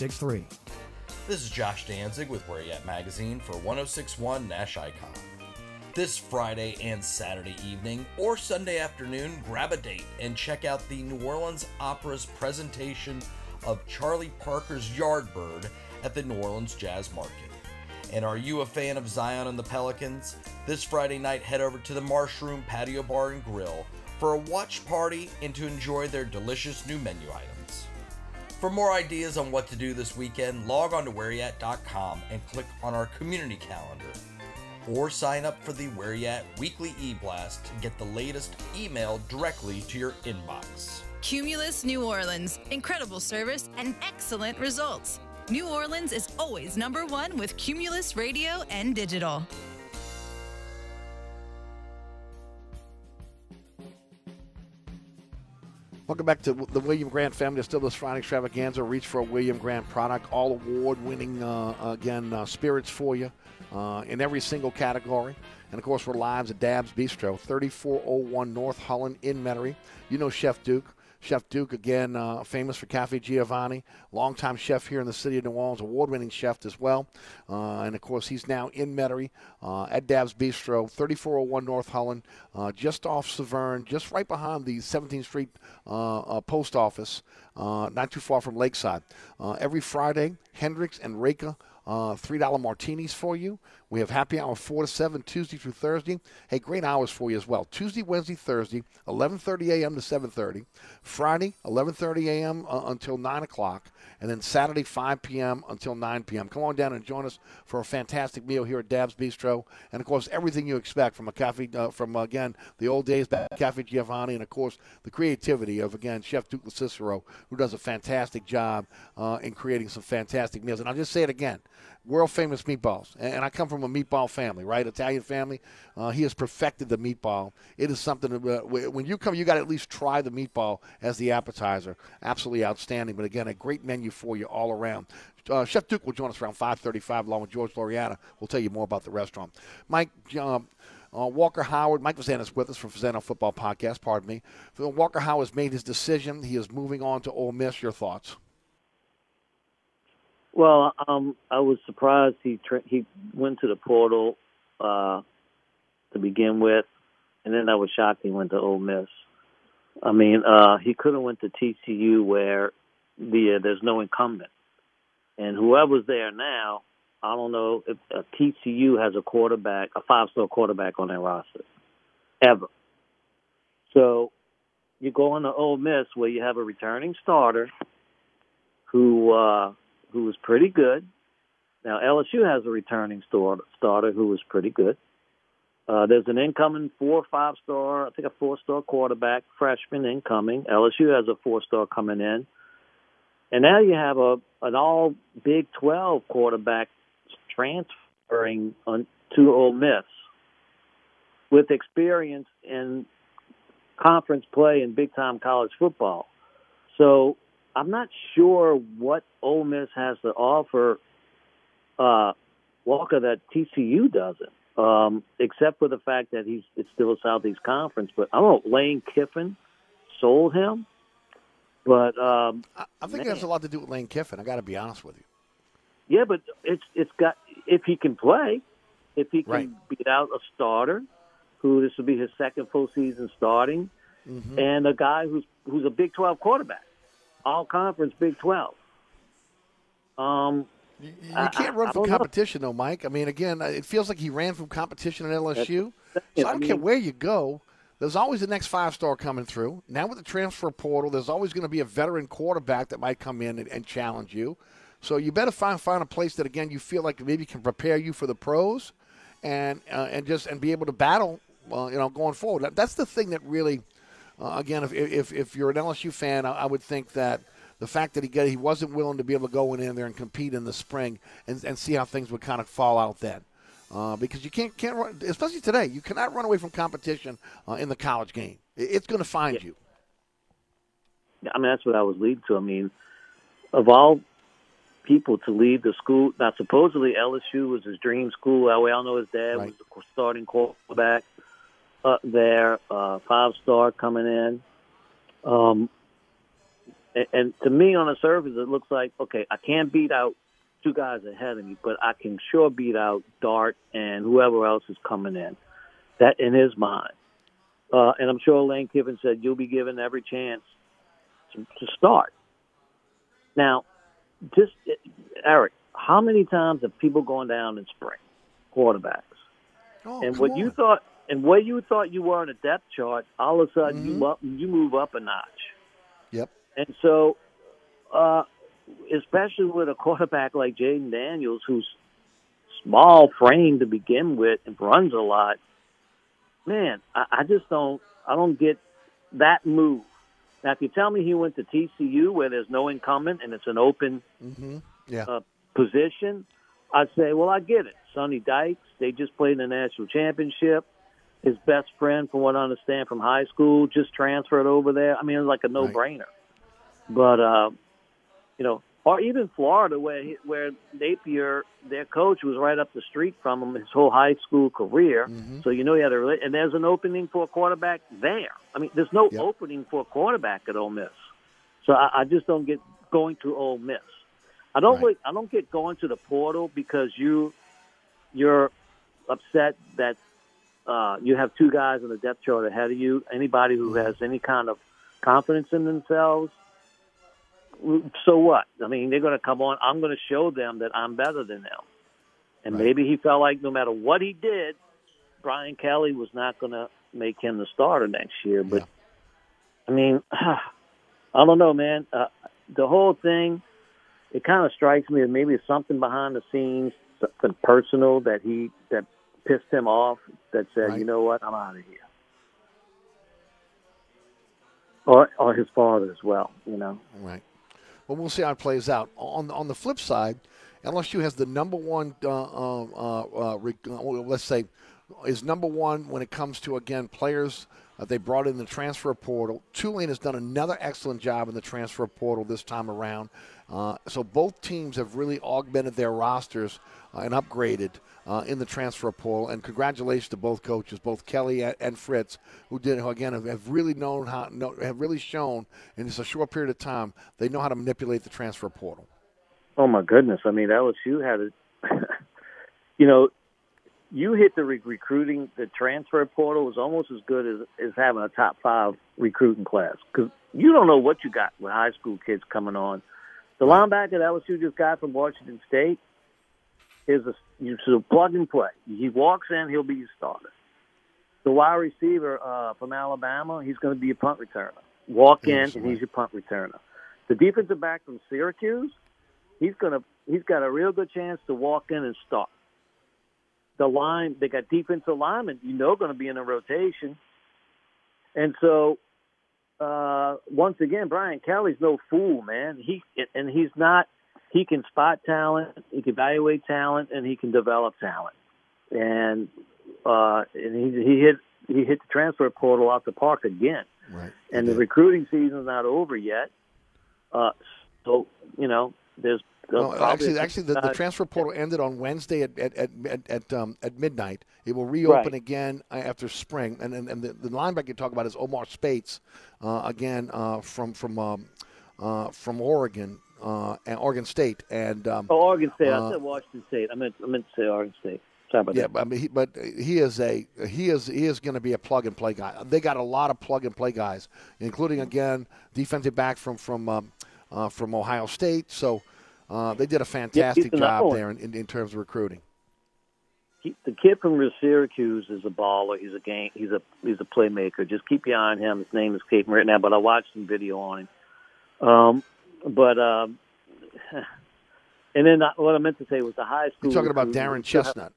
7663. This is Josh Danzig with Where Y'at Magazine for 1061 Nash Icon. This Friday and Saturday evening or Sunday afternoon, grab a date and check out the New Orleans Opera's presentation of Charlie Parker's Yardbird at the New Orleans Jazz Market. And are you a fan of Zion and the Pelicans? This Friday night, head over to the Marshroom Patio Bar and Grill for a watch party and to enjoy their delicious new menu items. For more ideas on what to do this weekend, log on to whereyat.com and click on our community calendar. Or sign up for the Where You At weekly e-blast to get the latest email directly to your inbox. Cumulus New Orleans. Incredible service and excellent results. New Orleans is always number one with Cumulus Radio and Digital. Welcome back to the William Grant Family Distillers Friday Extravaganza. Reach for a William Grant product. All award winning, uh, again, uh, spirits for you uh, in every single category. And of course, we're live at Dab's Bistro, 3401 North Holland in Metairie. You know Chef Duke. Chef Duke, again, uh, famous for Cafe Giovanni, longtime chef here in the city of New Orleans, award winning chef as well. Uh, and of course, he's now in Metairie uh, at Dab's Bistro, 3401 North Holland, uh, just off Severn, just right behind the 17th Street uh, uh, Post Office, not too far from Lakeside. every Friday, Hendrick's and Reyka. Uh, $3 martinis for you. We have happy hour 4 to 7 Tuesday through Thursday. Hey, great hours for you as well. Tuesday, Wednesday, Thursday, 11:30 a.m. to 7:30. Friday, 11:30 a.m. Uh, until 9 o'clock, and then Saturday, 5 p.m. until 9 p.m. Come on down and join us for a fantastic meal here at Dab's Bistro, and of course everything you expect from a cafe, uh, from again the old days back Cafe Giovanni, and of course the creativity of again Chef Duke Cicero, who does a fantastic job uh, in creating some fantastic meals. And I'll just say it again world famous meatballs. And I come from a meatball family, right? Italian family. Uh, he has perfected the meatball. It is something, uh, when you come, you got to at least try the meatball as the appetizer. Absolutely outstanding. But again, a great menu for you all around. Uh, Chef Duke will join us around 5:35 along with George Loriana. We'll tell you more about the restaurant. Mike. Um, uh, Walker Howard, Mike Fazan is with us from Fazano Football Podcast. Pardon me. Walker Howard has made his decision. He is moving on to Ole Miss. Your thoughts? Well, um, I was surprised he tra- he went to the portal uh, to begin with, and then I was shocked he went to Ole Miss. I mean, uh, he could have went to TCU where the uh, there's no incumbent, and whoever's there now, I don't know if uh, TCU has a quarterback, a five star quarterback on their roster, ever. So you go into Ole Miss where you have a returning starter who uh, who was pretty good. Now LSU has a returning starter who was pretty good. Uh, there's an incoming four or five star, I think a four star quarterback, freshman incoming. LSU has a four star coming in. And now you have a an all Big 12 quarterback transferring on, to Ole Miss with experience in conference play and big time college football. So I'm not sure what Ole Miss has to offer uh, Walker that TCU doesn't, um, except for the fact that he's it's still a Southeast Conference. But I don't know. Lane Kiffin sold him, but um, I, I think man. it has a lot to do with Lane Kiffin. I got to be honest with you. Yeah, but it's it's got if he can play, if he can right. beat out a starter, who this will be his second full season starting, mm-hmm. and a guy who's who's a Big Twelve quarterback all conference Big Twelve. Um, you, you can't run I, from I competition, though, Mike. I mean, again, it feels like he ran from competition at LSU. so I don't I mean, care where you go. There's always the next five star coming through. Now with the transfer portal, there's always going to be a veteran quarterback that might come in and, and challenge you. So you better find find a place that again you feel like maybe can prepare you for the pros, and uh, and just and be able to battle, uh, you know, going forward. That's the thing that really uh, again, if, if if you're an LSU fan, I, I, would think that the fact that he got, he wasn't willing to be able to go in there and compete in the spring and, and see how things would kind of fall out then. Uh, because you can't can't run, especially today. You cannot run away from competition uh, in the college game. It's going to find yeah. you. I mean, that's what I was leading to. I mean, of all people to leave the school, now supposedly LSU was his dream school. We all know his dad right. was the starting quarterback up there, uh, five star coming in. Um, and, and to me, on the surface, it looks like okay, I can't beat out two guys ahead of me, but I can sure beat out Dart and whoever else is coming in. That in his mind, uh, and I'm sure Lane Kiffin said you'll be given every chance to, to start. Now, just Eric, how many times have people gone down in spring quarterbacks? Oh, and what on. you thought and where you thought you were on a depth chart, all of a sudden mm-hmm. you up, you move up a notch. Yep. And so, uh, especially with a quarterback like Jayden Daniels, who's small frame to begin with and runs a lot, man, I, I just don't I don't get that move. Now, if you tell me he went to TCU where there's no incumbent and it's an open mm-hmm. yeah. uh, position, I'd say, well, I get it. Sonny Dykes, they just played in the national championship. His best friend, from what I understand, from high school, just transferred over there. I mean, it was like a no-brainer. But uh, you know, or even Florida, where he, where Napier, their coach, was right up the street from him his whole high school career. Mm-hmm. So you know he had a and there's an opening for a quarterback there. I mean, there's no opening for a quarterback at Ole Miss. So I, I just don't get going to Ole Miss. I don't. Really, I don't get going to the portal because you you're upset that uh, you have two guys on the depth chart ahead of you. Anybody who has any kind of confidence in themselves, so what? I mean, they're going to come on. I'm going to show them that I'm better than them. And maybe he felt like no matter what he did, Brian Kelly was not going to make him the starter next year. But I mean, I don't know, man. Uh, the whole thing, it kind of strikes me as maybe it's something behind the scenes, something personal that he that pissed him off. That said, you know what, I'm out of here. Or or his father as well. You know. Right. Well, we'll see how it plays out. On on the flip side, LSU has the number one. Uh, uh, uh, uh, uh, let's say is number one when it comes to again players uh, they brought in the transfer portal. Tulane has done another excellent job in the transfer portal this time around. Uh, so both teams have really augmented their rosters uh, and upgraded uh, in the transfer portal. And congratulations to both coaches, both Kelly and, and Fritz, who did who again have, have really known how know, have really shown in just a short period of time they know how to manipulate the transfer portal. Oh my goodness! I mean, LSU had it. you know, you hit the re- recruiting. The transfer portal was almost as good as as having a top five recruiting class because you don't know what you got with high school kids coming on. The linebacker that LSU just got from Washington State is a you should plug and play. He walks in, he'll be your starter. The wide receiver uh, from Alabama, he's going to be a punt returner. Walk in, and he's your punt returner. The defensive back from Syracuse, he's going to he's got a real good chance to walk in and start. The line, they got defensive linemen, you know, going to be in a rotation, and so uh, once again, Brian Kelly's no fool, man. He and he's not. He can spot talent, he can evaluate talent, and he can develop talent. And uh, and he he hit he hit the transfer portal out the park again. Right. And the recruiting season's not over yet. Uh, so you know, there's uh, No, actually, actually, the, the uh, transfer portal ended on Wednesday at at at, at, at, um, at midnight. It will reopen Right. again uh, after spring, and and, and the, the linebacker you talk about is Omar Speights, uh, again uh, from from um, uh, from Oregon uh, and Oregon State, and um, Oh, Oregon State. uh, I said Washington State. I meant I meant to say Oregon State. Sorry about yeah, that. but, I mean, he, but he is a he is he is going to be a plug and play guy. They got a lot of plug and play guys, including again defensive back from from um, uh, from Ohio State. So uh, they did a fantastic job there in, in, in terms of recruiting. He, the kid from Syracuse is a baller. He's a game. He's a he's a playmaker. Just keep your eye on him. His name is escaping right now, but I watched some video on him. Um, but um, and then I, what I meant to say was the high school. You're talking about Darren Chestnut.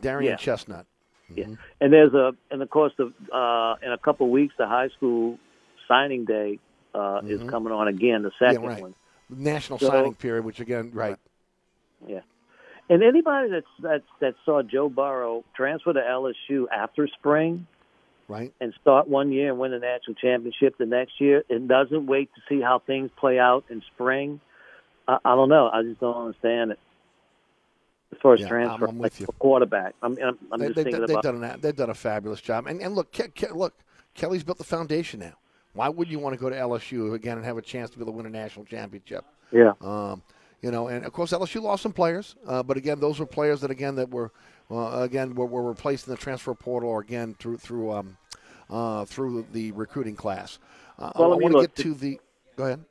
Darren Yeah. Chestnut. Yeah, and there's a and of course the uh, in a couple of weeks the high school signing day uh, is Mhm. coming on again. The Yeah, second right. one. National So- signing period, which again, right. Yeah. And anybody that's that that saw Joe Burrow transfer to LSU after spring, right, and start one year and win a national championship the next year, and doesn't wait to see how things play out in spring, I, I don't know. I just don't understand it. As far as Yeah, I'm- I'm like you. quarterback, I'm I'm, I'm they, just they, thinking they've about. done an, they've done a fabulous job. And and look, Ke- Ke- look, Kelly's built the foundation now. Why would you want to go to LSU again and have a chance to be able to win a national championship? Yeah. Um, you know, and of course LSU lost some players, uh, but again, those were players that again that were uh, again were, were replaced in the transfer portal or again through through um, uh, through the recruiting class. Uh, Well, I I mean, want to get to the. Go ahead.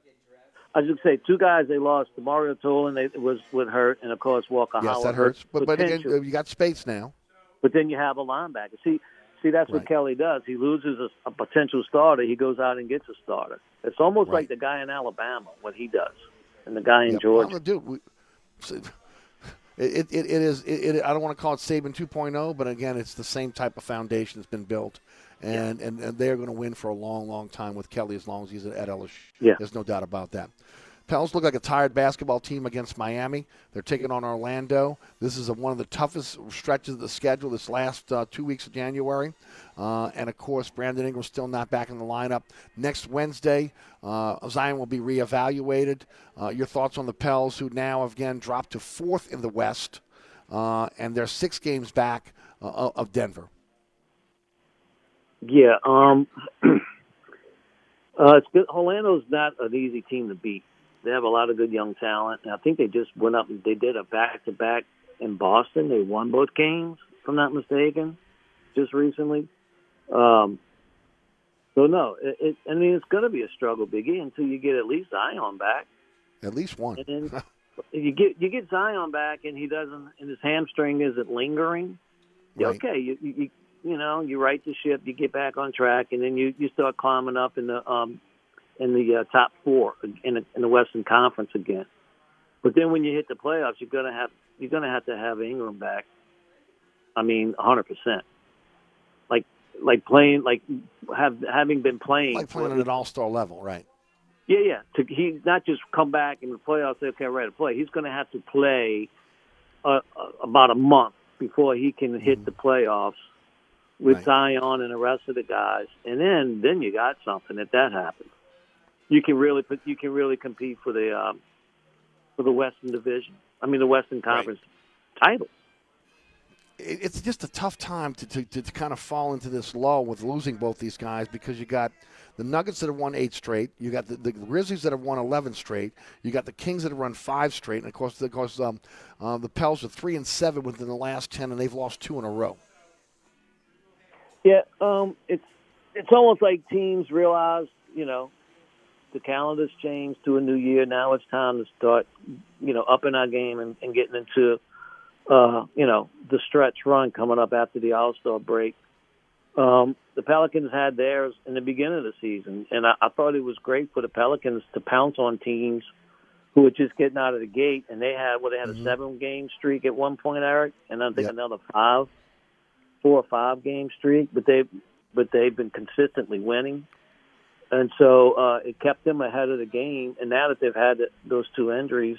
I was just say two guys they lost. Mario Tolan they was with hurt, and of course Walker Yes, Howard that hurts. But but again, you got space now. But then you have a linebacker. See, see, that's what Right. Kelly does. He loses a, a potential starter. He goes out and gets a starter. It's almost like the guy in Alabama, what he does, and the guy in Yep. Georgia. Well, dude, we, it, it, it is. It, it, I don't want to call it Saban 2.0, but again, it's the same type of foundation that's been built, and and, and they're going to win for a long, long time with Kelly as long as he's at LSU. Yeah. There's no doubt about that. Pels look like a tired basketball team against Miami. They're taking on Orlando. This is a, one of the toughest stretches of the schedule this last uh, two weeks of January. Uh, and of course, Brandon Ingram's still not back in the lineup. Next Wednesday, uh, Zion will be reevaluated. Uh, your thoughts on the Pels, who now again dropped to fourth in the West, uh, and they're six games back uh, of Denver. Yeah, um, uh. Orlando's not an easy team to beat. They have a lot of good young talent. And I think they just went up. They did a back to back in Boston. They won both games, if I'm not mistaken, just recently. Um, so no, it, it, I mean it's going to be a struggle, Biggie, until you get at least Zion back. At least one. And then you get you get Zion back, and he doesn't, and his hamstring isn't lingering. Right. Okay, you, you you know you right the ship, you get back on track, and then you you start climbing up in the um in the uh, top four in the, in the Western Conference again. But then when you hit the playoffs, you're gonna have you're gonna have to have Ingram back. I mean, 100 percent. Like like playing like have having been playing Like playing at an all star level, right? yeah, yeah. To, he not just come back in the playoffs. Say, okay, I'm ready to play. He's going to have to play uh, uh, about a month before he can hit the playoffs with Zion and the rest of the guys. And then, then you got something. If that happens, you can really put, you can really compete for the um, for the Western Division. I mean, the Western Conference title. it's just a tough time to, to, to, kind of fall into this lull with losing both these guys because you got the Nuggets that have won eight straight, you got the, the Grizzlies that have won 11 straight, you got the Kings that have run five straight, and of course, of course um, uh, the Pels are three and seven within the last 10, and they've lost two in a row. Yeah, um, it's it's almost like teams realize, you know, the calendar's changed to a new year. Now it's time to start, you know, upping our game and, and getting into, uh, you know, the stretch run coming up after the All Star break. Um, the Pelicans had theirs in the beginning of the season, and I, I thought it was great for the Pelicans to pounce on teams who were just getting out of the gate, and they had well, they had a seven game streak at one point, Eric, and I think another five, four or five game streak, but they but they've been consistently winning, and so uh, it kept them ahead of the game. And now that they've had those two injuries,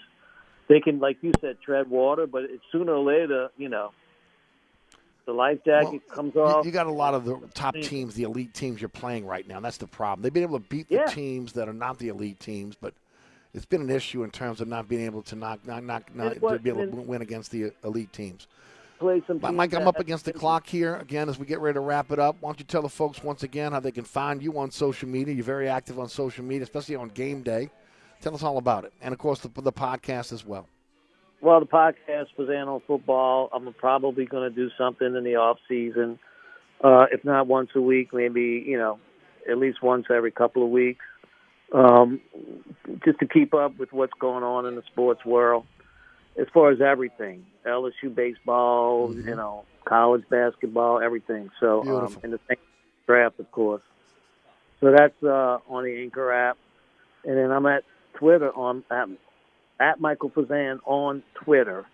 they can, like you said, tread water. But it's sooner or later, you know, the life jacket comes off. you got a lot of the top teams, the elite teams you're playing right now. and That's the problem. They've been able to beat the Yeah. teams that are not the elite teams, but it's been an issue in terms of not being able to knock, not, not, not to be able to win against the elite teams. Play some. Mike, I'm up against the clock here again as we get ready to wrap it up. Why don't you tell the folks once again how they can find you on social media? You're very active on social media, especially on game day. Tell us all about it, and of course the, the podcast as well. Well, the podcast was Animal football. I'm probably going to do something in the off season, uh, if not once a week, maybe you know, at least once every couple of weeks, um, just to keep up with what's going on in the sports world, as far as everything, LSU baseball, you know, college basketball, everything. So, um, and the same draft, of course. So that's uh, on the Anchor app, and then I'm at Twitter on at, at Michael Fazan on Twitter.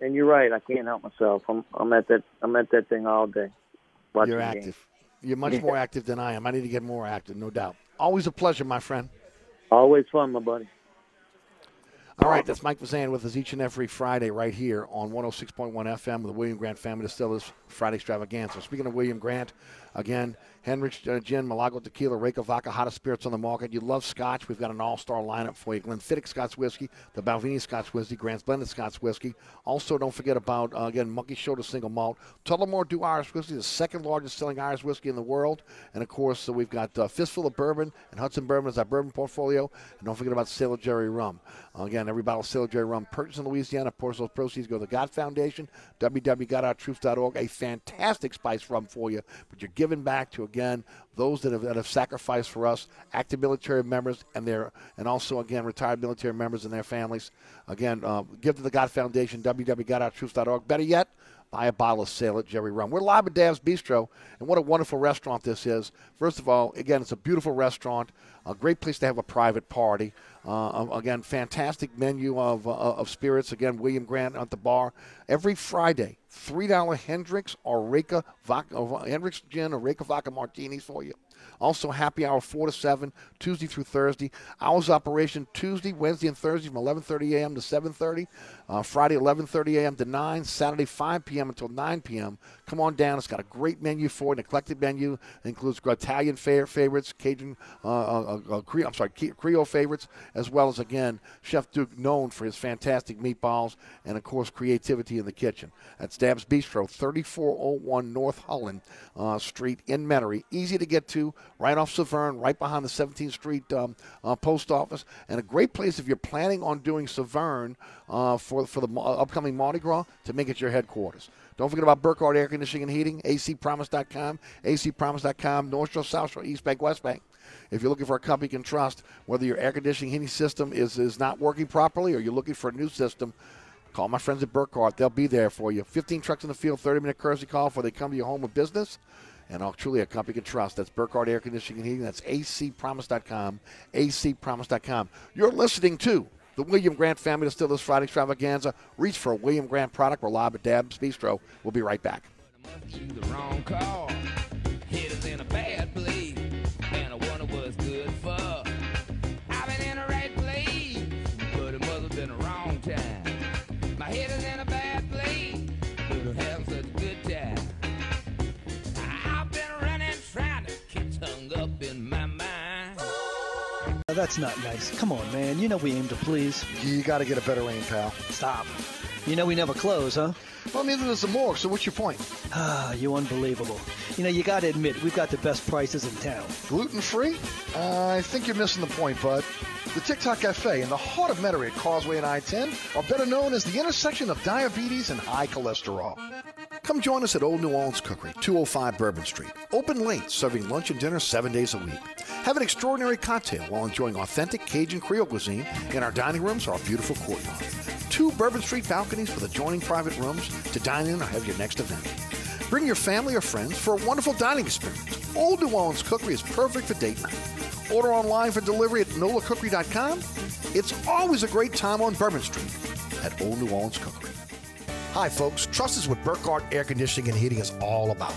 And you're right, I can't help myself. I'm I'm at that I'm at that thing all day. You're active. You're much more active than I am. I need to get more active, no doubt. Always a pleasure, my friend. Always fun, my buddy. All right, that's Mike Fazan with us each and every Friday right here on 106.1 FM with the William Grant Family Distillers Friday Extravaganza. Speaking of William Grant, again, Hendrick's uh, Gin, Milagro Tequila, Reyka Vodka, hottest spirits on the market. You love Scotch, we've got an all-star lineup for you. Glenfiddich Scotch Whiskey, the Balvenie Scotch Whiskey, Grant's Blended Scotch Whiskey. Also, don't forget about, uh, again, Monkey Shoulder Single Malt. Tullamore Dew Irish Whiskey, the second largest selling Irish whiskey in the world. And, of course, so we've got uh, Fistful of Bourbon and Hudson Bourbon is our bourbon portfolio. And don't forget about Sailor Jerry Rum. Uh, again, every bottle of Sailor Jerry Rum purchased in Louisiana, of those proceeds go to the God Foundation, www.godourtruth.org. A fantastic spice rum for you, but you're giving back to, again, those that have, that have sacrificed for us, active military members and their, and also again retired military members and their families. Again, uh, give to the God Foundation, www.godourtruth.org. Better yet, buy a bottle of Sailor Jerry Rum. We're live at Dab's Bistro, and what a wonderful restaurant this is. First of all, again, it's a beautiful restaurant, a great place to have a private party. Uh, again, fantastic menu of, uh, of spirits. Again, William Grant at the bar every Friday. Three dollar Hendrick's or Reyka vodka, or Hendrick's gin or Reyka vodka martinis for you. Also, happy hour 4 to 7, Tuesday through Thursday. Hours operation Tuesday, Wednesday, and Thursday from 11.30 a.m. to 7.30. Uh, Friday, 11.30 a.m. to 9. Saturday, 5 p.m. until 9 p.m. Come on down. It's got a great menu for an eclectic menu. It includes Italian fa- favorites, Cajun, uh, uh, uh, Creole, I'm sorry, Creole favorites, as well as, again, Chef Duke known for his fantastic meatballs and, of course, creativity in the kitchen. At Stabs Bistro, 3401 North Holland uh, Street in Metairie. Easy to get to, right off Severn, right behind the 17th Street um, uh, post office, and a great place if you're planning on doing Severn uh, for, for the upcoming Mardi Gras to make it your headquarters. Don't forget about Burkhardt Air Conditioning and Heating, acpromise.com, acpromise.com, North Shore, South Shore, East Bank, West Bank. If you're looking for a company you can trust, whether your air conditioning heating system is, is not working properly or you're looking for a new system, call my friends at Burkhardt. They'll be there for you. 15 trucks in the field, 30 minute courtesy call before they come to your home of business. And all truly a company you can trust. That's Burkhardt Air Conditioning and Heating. That's acpromise.com, acpromise.com. You're listening to the William Grant Family Distillers Friday Extravaganza. Reach for a William Grant product. We're live at Dab's Bistro. We'll be right back. That's not nice. Come on, man. You know we aim to please. You got to get a better aim, pal. Stop. You know we never close, huh? Well, neither does the morgue, so what's your point? Ah, you unbelievable. You know, you got to admit, we've got the best prices in town. Gluten free? Uh, I think you're missing the point, bud. The TikTok Cafe in the heart of Metairie at Causeway and I 10 are better known as the intersection of diabetes and high cholesterol. Come join us at Old New Orleans Cookery, 205 Bourbon Street. Open late, serving lunch and dinner seven days a week. Have an extraordinary cocktail while enjoying authentic Cajun Creole cuisine in our dining rooms or our beautiful courtyard. Two Bourbon Street balconies with adjoining private rooms to dine in or have your next event. Bring your family or friends for a wonderful dining experience. Old New Orleans Cookery is perfect for date night. Order online for delivery at nolacookery.com. It's always a great time on Bourbon Street at Old New Orleans Cookery. Hi, folks. Trust is what Burkhardt Air Conditioning and Heating is all about.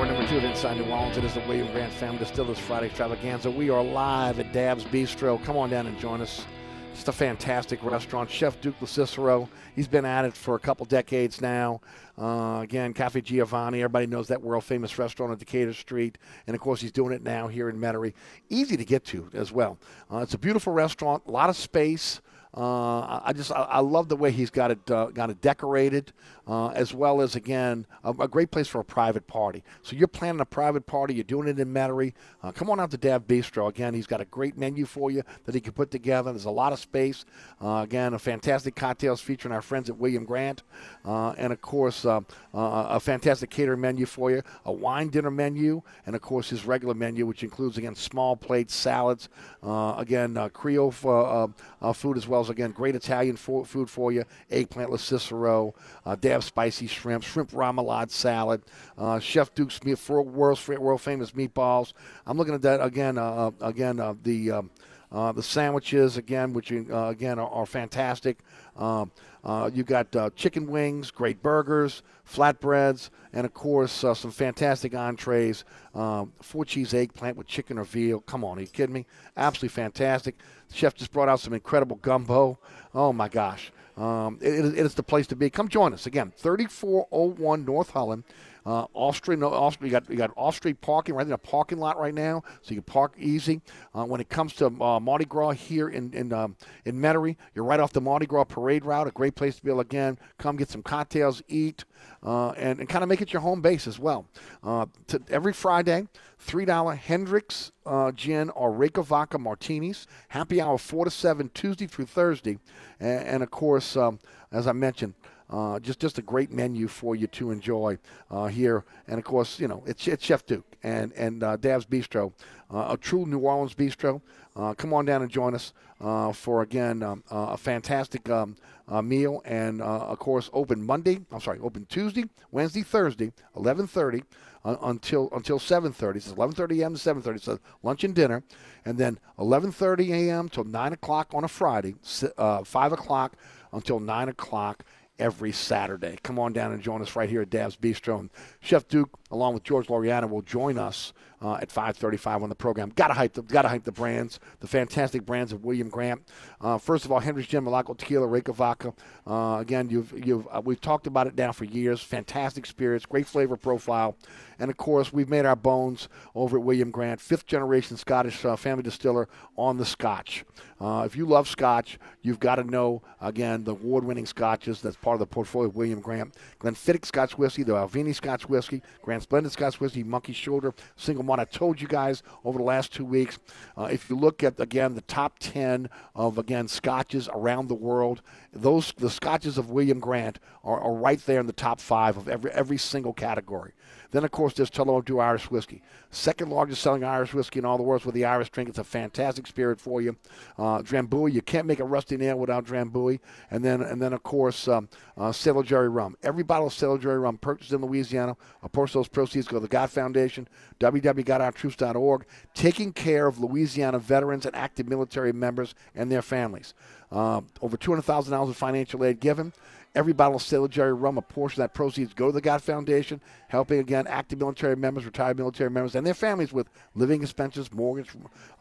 Hour number two of Inside New Orleans. It is the William Grant Family Distillers Friday Extravaganza. We are live at Dab's Bistro. Come on down and join us. It's a fantastic restaurant. Chef Duke LoCicero, he's been at it for a couple decades now. Uh, again, Cafe Giovanni, everybody knows that world famous restaurant on Decatur Street. And of course, he's doing it now here in Metairie. Easy to get to as well. Uh, it's a beautiful restaurant, a lot of space. Uh, I just I, I love the way he's got it uh, got it decorated, uh, as well as again a, a great place for a private party. So you're planning a private party, you're doing it in Metairie. Uh, come on out to Dab Bistro. Again, he's got a great menu for you that he can put together. There's a lot of space. Uh, again, a fantastic cocktails featuring our friends at William Grant, uh, and of course a fantastic catering menu for you, a wine dinner menu, and of course his regular menu, which includes again small plates, salads, again Creole f- food as well again great Italian fo- food for you, eggplant Cicero, uh, spicy shrimp, shrimp remoulade salad, uh, Chef Duke's meat for world's world famous meatballs. I'm looking at that again. Uh, uh, again, uh, the um, uh, the sandwiches again, which again are, are fantastic. Um, uh, you got uh, chicken wings, great burgers, flatbreads, and of course uh, some fantastic entrees. Um, four cheese eggplant with chicken or veal. Come on, are you kidding me? Absolutely fantastic. The chef just brought out some incredible gumbo. Oh my gosh. Um, it, it is the place to be. Come join us again, 3401 North Holland. Uh, off street, no, off. You got you got off street parking right in a parking lot right now, so you can park easy. Uh, when it comes to uh, Mardi Gras here in in um, in Metairie, you're right off the Mardi Gras parade route. A great place to be able again come get some cocktails, eat, uh, and and kind of make it your home base as well. Uh, to, every Friday, three dollar Hendrick's uh, gin or Reyka vodka martinis. Happy hour four to seven Tuesday through Thursday, and, and of course, um, as I mentioned. Uh, just just a great menu for you to enjoy uh, here, and of course, you know it's, it's Chef Duke and and uh, Dab's Bistro, uh, a true New Orleans bistro. Uh, come on down and join us uh, for again um, a fantastic um, meal, and of course open Monday. I'm sorry, open Tuesday, Wednesday, Thursday, 11:30 uh, until until 7:30. It's 11:30 a.m. to 7:30. So lunch and dinner, and then 11:30 a.m. till 9 o'clock on a Friday, uh, 5 o'clock until 9 o'clock every Saturday. Come on down and join us right here at Dab's Bistro. And Chef Duke, along with George Loriana, will join us uh, at 5:35 on the program. Got to hype the got to hype the brands, the fantastic brands of William Grant. Uh, first of all, Hendrick's Gin, Milagro Tequila, Reyka Vodka. Uh, again, you've you've uh, we've talked about it now for years. Fantastic spirits, great flavor profile, and of course we've made our bones over at William Grant, fifth generation Scottish uh, family distiller on the Scotch. Uh, if you love Scotch, you've got to know again the award-winning Scotches. That's part of the portfolio of William Grant. Glenfiddich Scotch whiskey, the Balvenie Scotch whiskey, Grand Splendid Scotch whiskey, Monkey Shoulder, single malt. I told you guys over the last two weeks. Uh, if you look at again the top ten of again Scotches around the world, those the Scotches of William Grant are, are right there in the top five of every every single category. Then, of course, there's Tullamore Dew Irish Whiskey. Second largest selling Irish whiskey in all the world with the Irish drink. It's a fantastic spirit for you. Uh, Drambuie, you can't make a rusty nail without Drambuie. And then, and then of course, um, uh, Sailor Jerry rum. Every bottle of Sailor Jerry rum purchased in Louisiana, of those proceeds go to the GOT Foundation, www.gotourtroops.org, taking care of Louisiana veterans and active military members and their families. Uh, over $200,000 of financial aid given. Every bottle of Sailor Jerry rum, a portion of that proceeds go to the GOT Foundation, helping again active military members, retired military members, and their families with living expenses, mortgage,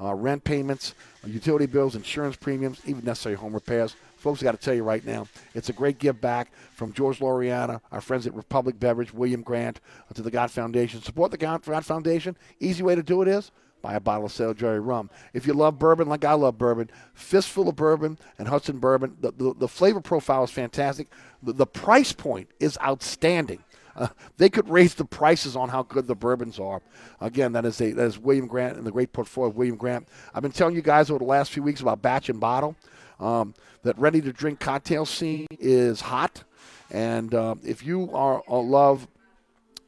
uh, rent payments, utility bills, insurance premiums, even necessary home repairs. Folks, I got to tell you right now, it's a great give back from George Loriana, our friends at Republic Beverage, William Grant, uh, to the GOT Foundation. Support the GOT GOT Foundation. Easy way to do it is buy a bottle of Sailor Jerry rum. If you love bourbon like I love bourbon, fistful of bourbon and Hudson bourbon, the, the, the flavor profile is fantastic. The, the price point is outstanding. Uh, they could raise the prices on how good the bourbons are. Again, that is a that is William Grant and the great portfolio of William Grant. I've been telling you guys over the last few weeks about batch and bottle. Um, that ready to drink cocktail scene is hot, and uh, if you are uh, love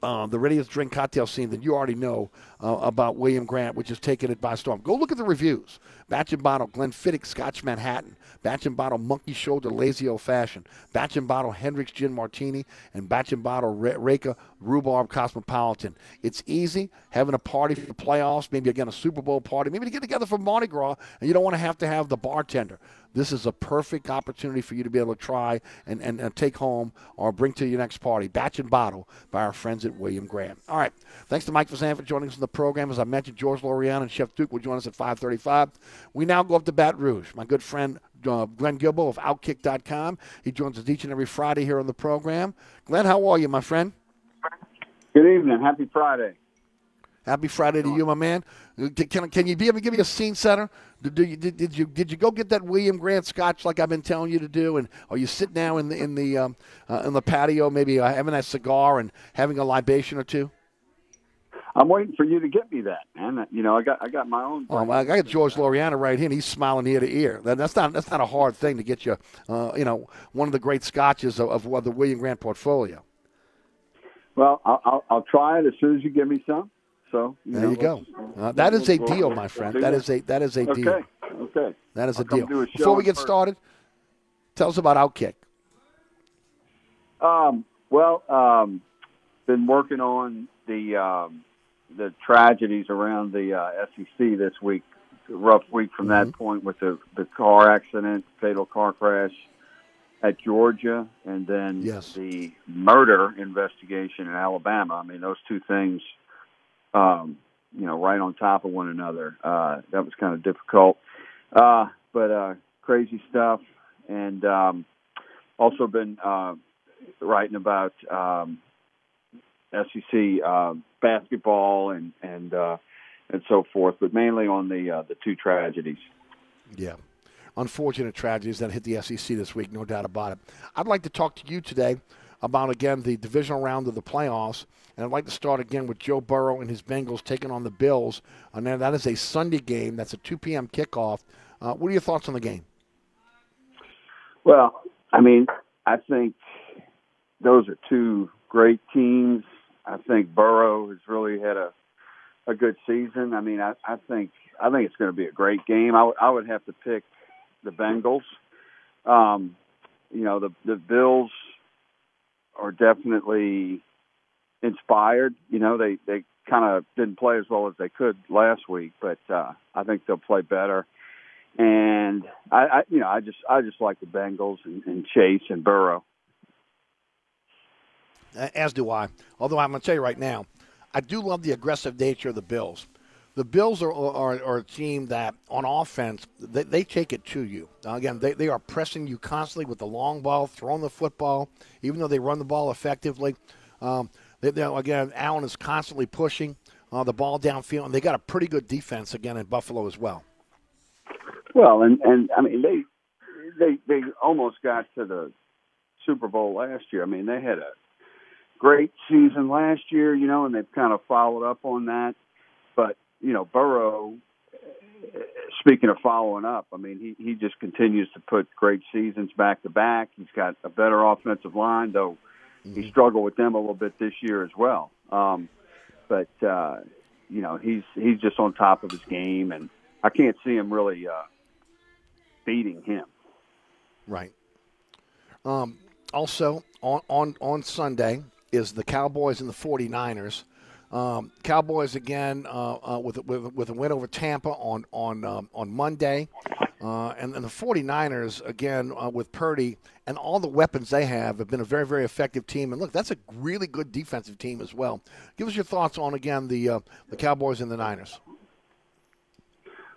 uh, the ready to drink cocktail scene, then you already know uh, about William Grant, which has taken it by storm. Go look at the reviews. Batch and Bottle Glenfiddich Scotch Manhattan, Batch and Bottle Monkey Shoulder Lazy Old Fashioned, Batch and Bottle Hendrick's Gin Martini, and Batch and Bottle Re- Reyka Rhubarb Cosmopolitan. It's easy having a party for the playoffs, maybe again a Super Bowl party, maybe to get together for Mardi Gras, and you don't want to have to have the bartender. This is a perfect opportunity for you to be able to try and, and, and take home or bring to your next party. Batch and Bottle by our friends at William Graham. All right. Thanks to Mike Fazan for joining us on the program. As I mentioned, George Loriano and Chef Duke will join us at 535. We now go up to Baton Rouge. My good friend uh, Glenn Guilbeau of Outkick.com. He joins us each and every Friday here on the program. Glenn, how are you, my friend? Good evening. Happy Friday. Happy Friday to you, my man. Uh, Can, can you be able to give me a scene setter? Did, did, you, did, did you did you go get that William Grant Scotch like I've been telling you to do? And are you sitting now in the in the um, uh, in the patio, maybe uh, having that cigar and having a libation or two? I'm waiting for you to get me that, man. You know, I got I got my own. Oh, I got George Loriano right here, and he's smiling ear to ear. That, that's not that's not a hard thing to get you. Uh, you know, one of the great scotches of, of the William Grant portfolio. Well, I'll, I'll, I'll try it as soon as you give me some. So you There know, you go. Uh, that is a deal, my friend. That is a that is a okay. deal. Okay. That is a deal. a Before we get person. started, tell us about Outkick. Um, well, um, been working on the um, the tragedies around the uh, SEC this week. Rough week from that point with the the car accident, fatal car crash at Georgia, and then Yes. the murder investigation in Alabama. I mean, those two things, um, you know, right on top of one another. Uh, that was kind of difficult, uh, but uh, crazy stuff. And um, also been uh, writing about um, SEC uh, basketball and and uh, and so forth, but mainly on the uh, the two tragedies. Yeah. Unfortunate tragedies that hit the SEC this week, no doubt about it. I'd like to talk to you today about, again, the divisional round of the playoffs. And I'd like to start again with Joe Burrow and his Bengals taking on the Bills. And then that is a Sunday game. That's a 2 p.m. kickoff. Uh, what are your thoughts on the game? Well, I mean, I think those are two great teams. I think Burrow has really had a a good season. I mean, I, I think I think it's going to be a great game. I would- I would have to pick the Bengals. Um, you know, the the Bills are definitely inspired. You know, they they kind of didn't play as well as they could last week, but uh, I think they'll play better. And I, I, you know, I just I just like the Bengals and, and Chase and Burrow. A- As do I. Although I'm going to tell you right now, I do love the aggressive nature of the Bills. The Bills are, are, are a team that, on offense, they, they take it to you. Now, again, they, they are pressing you constantly with the long ball, throwing the football, even though they run the ball effectively. Um, they, they, again, Allen is constantly pushing uh, the ball downfield, and they got a pretty good defense, again, in Buffalo as well. Well, and and I mean they they they almost got to the Super Bowl last year. I mean they had a great season last year, you know, and they've kind of followed up on that. But you know, Burrow. Speaking of following up, I mean he he just continues to put great seasons back to back. He's got a better offensive line, though he struggled with them a little bit this year as well. Um, but uh, you know he's he's just on top of his game, and I can't see him really uh, beating him. Right. Um, also, on, on, on Sunday is the Cowboys and the 49ers. Um, Cowboys again uh, uh, with, with with a win over Tampa on on um, on Monday, uh, and then the 49ers again uh, with Purdy and all the weapons they have have been a very very effective team. And look, that's a really good defensive team as well. Give us your thoughts on again the uh, the Cowboys and the Niners.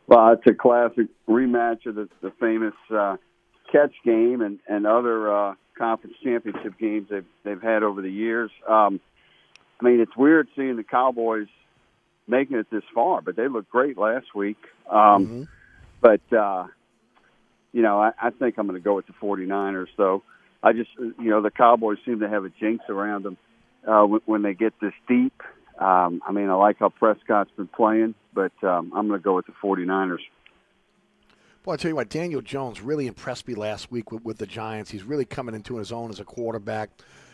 Well, it's a classic rematch of the, the famous uh, catch game and and other conference championship games they've they've had over the years. Um, I mean, it's weird seeing the Cowboys making it this far, but they looked great last week. Um, But uh, you know, I, I think I'm going to go with the 49ers. Though I just you know the Cowboys seem to have a jinx around them uh, when, when they get this deep. Um, I mean, I like how Prescott's been playing, but um, I'm going to go with the 49ers. Boy, I tell you what, Daniel Jones really impressed me last week with, with the Giants. He's really coming into his own as a quarterback.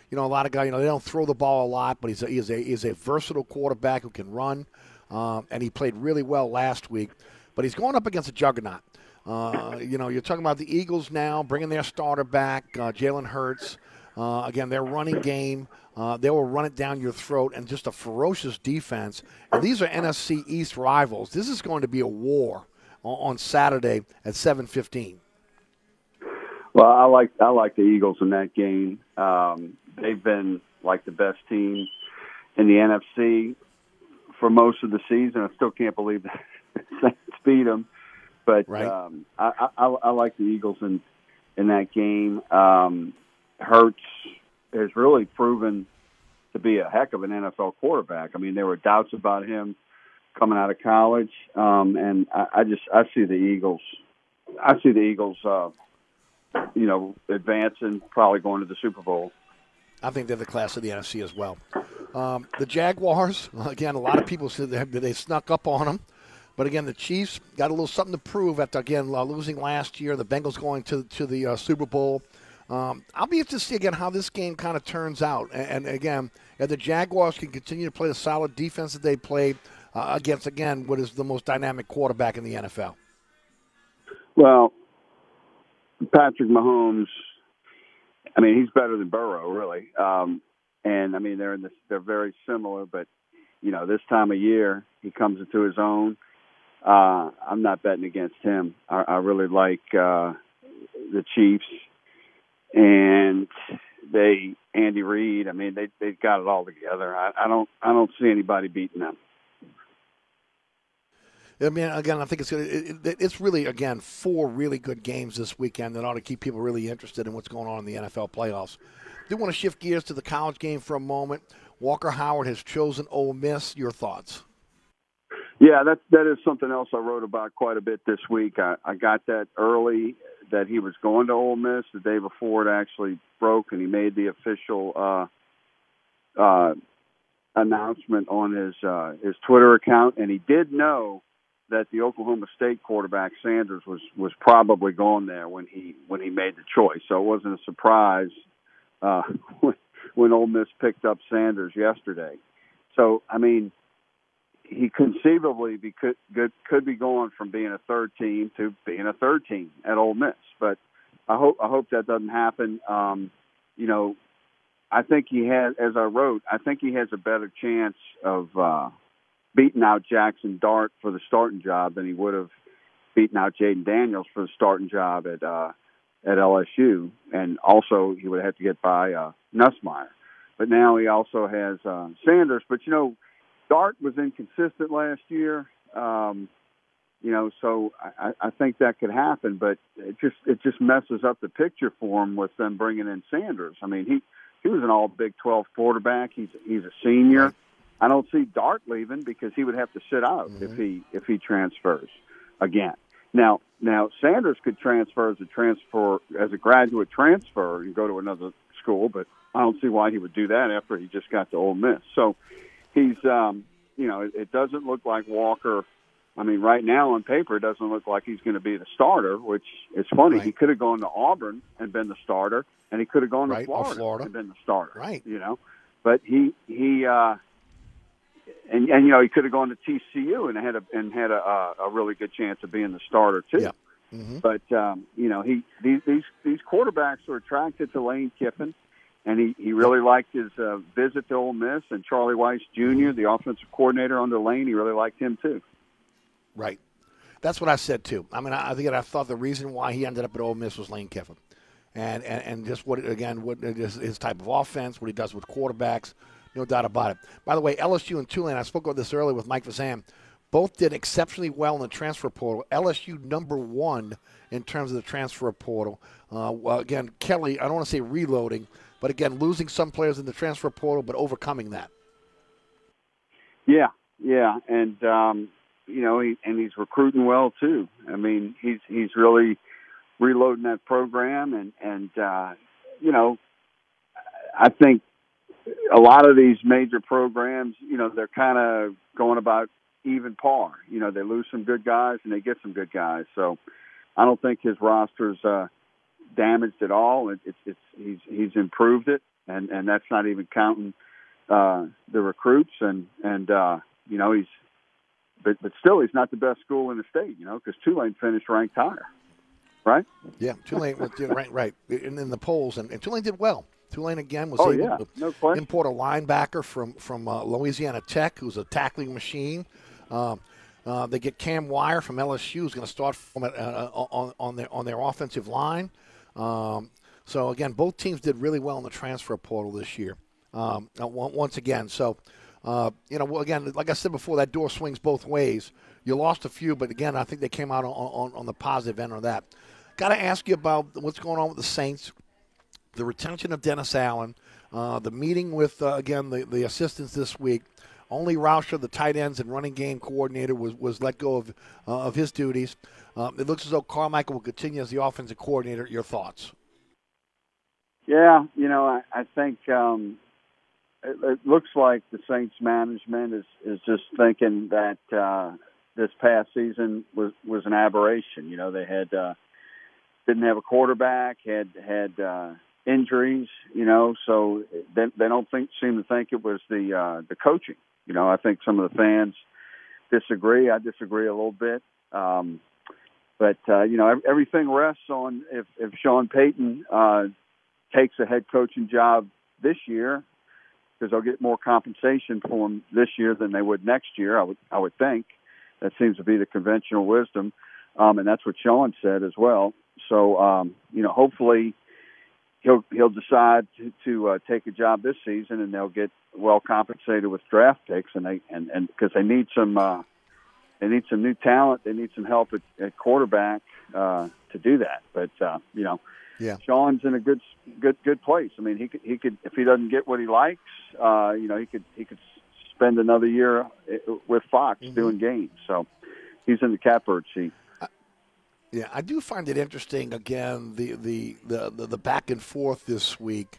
You know, a lot of guys, you know, they don't throw the ball a lot, but he's a, he's a, he's a versatile quarterback who can run, um, and he played really well last week. but he's going up against a juggernaut. Uh, you know, you're talking about the Eagles now bringing their starter back, uh, Jalen Hurts. Uh, again, their running game, uh, they will run it down your throat, and just a ferocious defense. And these are NFC East rivals. This is going to be a war on, on Saturday at 7:15. Well, I like I like the Eagles in that game. Um, they've been like the best team in the NFC for most of the season. I still can't believe that Saints beat them, but Right. um, I, I, I like the Eagles in in that game. Um, Hurts has really proven to be a heck of an NFL quarterback. I mean, there were doubts about him coming out of college, um, and I, I just I see the Eagles. I see the Eagles. Uh, you know, advancing, probably going to the Super Bowl. I think they're the class of the NFC as well. Um, the Jaguars, again, a lot of people said they, they snuck up on them. But again, the Chiefs got a little something to prove after, again, uh, losing last year. The Bengals going to, to the uh, Super Bowl. Um, I'll be interested to see, again, how this game kind of turns out. And, and again, if the Jaguars can continue to play the solid defense that they played uh, against, again, what is the most dynamic quarterback in the NFL. Well, Patrick Mahomes. I mean, he's better than Burrow, really. Um, and I mean, they're in this, they're very similar, but you know, this time of year he comes into his own. Uh, I'm not betting against him. I, I really like uh, the Chiefs, and they Andy Reid. I mean, they they've got it all together. I, I don't I don't see anybody beating them. I mean, again, I think it's it, it, it's really again four really good games this weekend that ought to keep people really interested in what's going on in the NFL playoffs. Do want to shift gears to the college game for a moment. Walker Howard has chosen Ole Miss. Your thoughts? Yeah, that that is something else I wrote about quite a bit this week. I, I got that early that he was going to Ole Miss the day before it actually broke, and he made the official uh, uh, announcement on his uh, his Twitter account, and he did know that the Oklahoma State quarterback Sanders was was probably going there when he when he made the choice. So it wasn't a surprise uh, when, when Ole Miss picked up Sanders yesterday. So I mean, he conceivably be, could, could could be going from being a third team to being a third team at Ole Miss. But I hope I hope that doesn't happen. Um, you know, I think he has, as I wrote, I think he has a better chance of uh, beating out Jackson Dart for the starting job than he would have beaten out Jayden Daniels for the starting job at uh, at LSU, and also he would have to get by uh, Nussmeier. But now he also has uh, Sanders. But you know, Dart was inconsistent last year. Um, you know, so I, I think that could happen, but it just it just messes up the picture for him with them bringing in Sanders. I mean, he he was an All Big Twelve quarterback. He's he's a senior. I don't see Dart leaving because he would have to sit out if he if he transfers again. Now now Sanders could transfer as a transfer as a graduate transfer and go to another school, but I don't see why he would do that after he just got to Ole Miss. So he's um you know it, it doesn't look like Walker. I mean, right now on paper, it doesn't look like he's going to be the starter, which is funny. He could have gone to Auburn and been the starter, and he could have gone to Right, or Florida, Florida. and been the starter. Right. You know, but he he uh, and and you know he could have gone to TCU and had a and had a a really good chance of being the starter too. Yeah. Mm-hmm. But um, you know he these these these quarterbacks are attracted to Lane Kiffin, and he he really liked his uh, visit to Ole Miss and Charlie Weis Jr., the offensive coordinator under Lane. He really liked him too. Right. That's what I said too. I mean, I I think I thought the reason why he ended up at Ole Miss was Lane Kiffin, and and, and just what again what his, his type of offense, what he does with quarterbacks, no doubt about it. By the way, LSU and Tulane. I spoke about this earlier with Mike Fazan. Both did exceptionally well in the transfer portal. LSU number one in terms of the transfer portal. Uh, again, Kelly. I don't want to say reloading, but again, losing some players in the transfer portal, but overcoming that. Yeah, yeah, and um, you know, he, and he's recruiting well too. I mean, he's he's really reloading that program, and and uh, you know, I think a lot of these major programs, you know, they're kind of going about even par. You know, they lose some good guys and they get some good guys. So I don't think his roster's uh, damaged at all. It, it's it's he's he's improved it, and and that's not even counting uh, the recruits and and uh, you know he's but but still, he's not the best school in the state. You know, because Tulane finished ranked higher, right? Yeah, Tulane was right, right, in, in the polls, and, and Tulane did well. Tulane again was Oh, able yeah, to no import a linebacker from from uh, Louisiana Tech, who's a tackling machine. Um, uh, they get Cam Wire from LSU, who's going to start from it, uh, on on their on their offensive line. Um, so again, both teams did really well in the transfer portal this year. Um, uh, once again, so uh, you know, again, like I said before, that door swings both ways. You lost a few, but again, I think they came out on, on, on the positive end of that. Got to ask you about what's going on with the Saints the retention of Dennis Allen, uh, the meeting with uh, again the, the assistants this week. Only Roushar, the tight ends and running game coordinator, was, was let go of uh, of his duties. Um, it looks as though Carmichael will continue as the offensive coordinator. Your thoughts? Yeah, you know, I, I think um, it, it looks like the Saints management is is just thinking that uh, this past season was was an aberration. You know, they had uh, didn't have a quarterback, had had uh, injuries. You know, so they, they don't think seem to think it was the uh, the coaching. You know, I think some of the fans disagree. I disagree a little bit. Um, but uh, you know, everything rests on if if Sean Payton uh, takes a head coaching job this year because they'll get more compensation for him this year than they would next year. I would I would think that seems to be the conventional wisdom, um, and that's what Sean said as well. So um, you know, hopefully he'll he'll decide to, to uh, take a job this season, and they'll get well compensated with draft picks, and they and and because they need some. Uh, they need some new talent. They need some help at, at quarterback uh, to do that. But uh, you know, Yeah. Sean's in a good, good, good place. I mean, he could, he could, if he doesn't get what he likes, uh, you know, he could, he could spend another year uh, with Fox doing games. So he's in the catbird seat. Yeah, I do find it interesting. Again, the the the, the, the back and forth this week.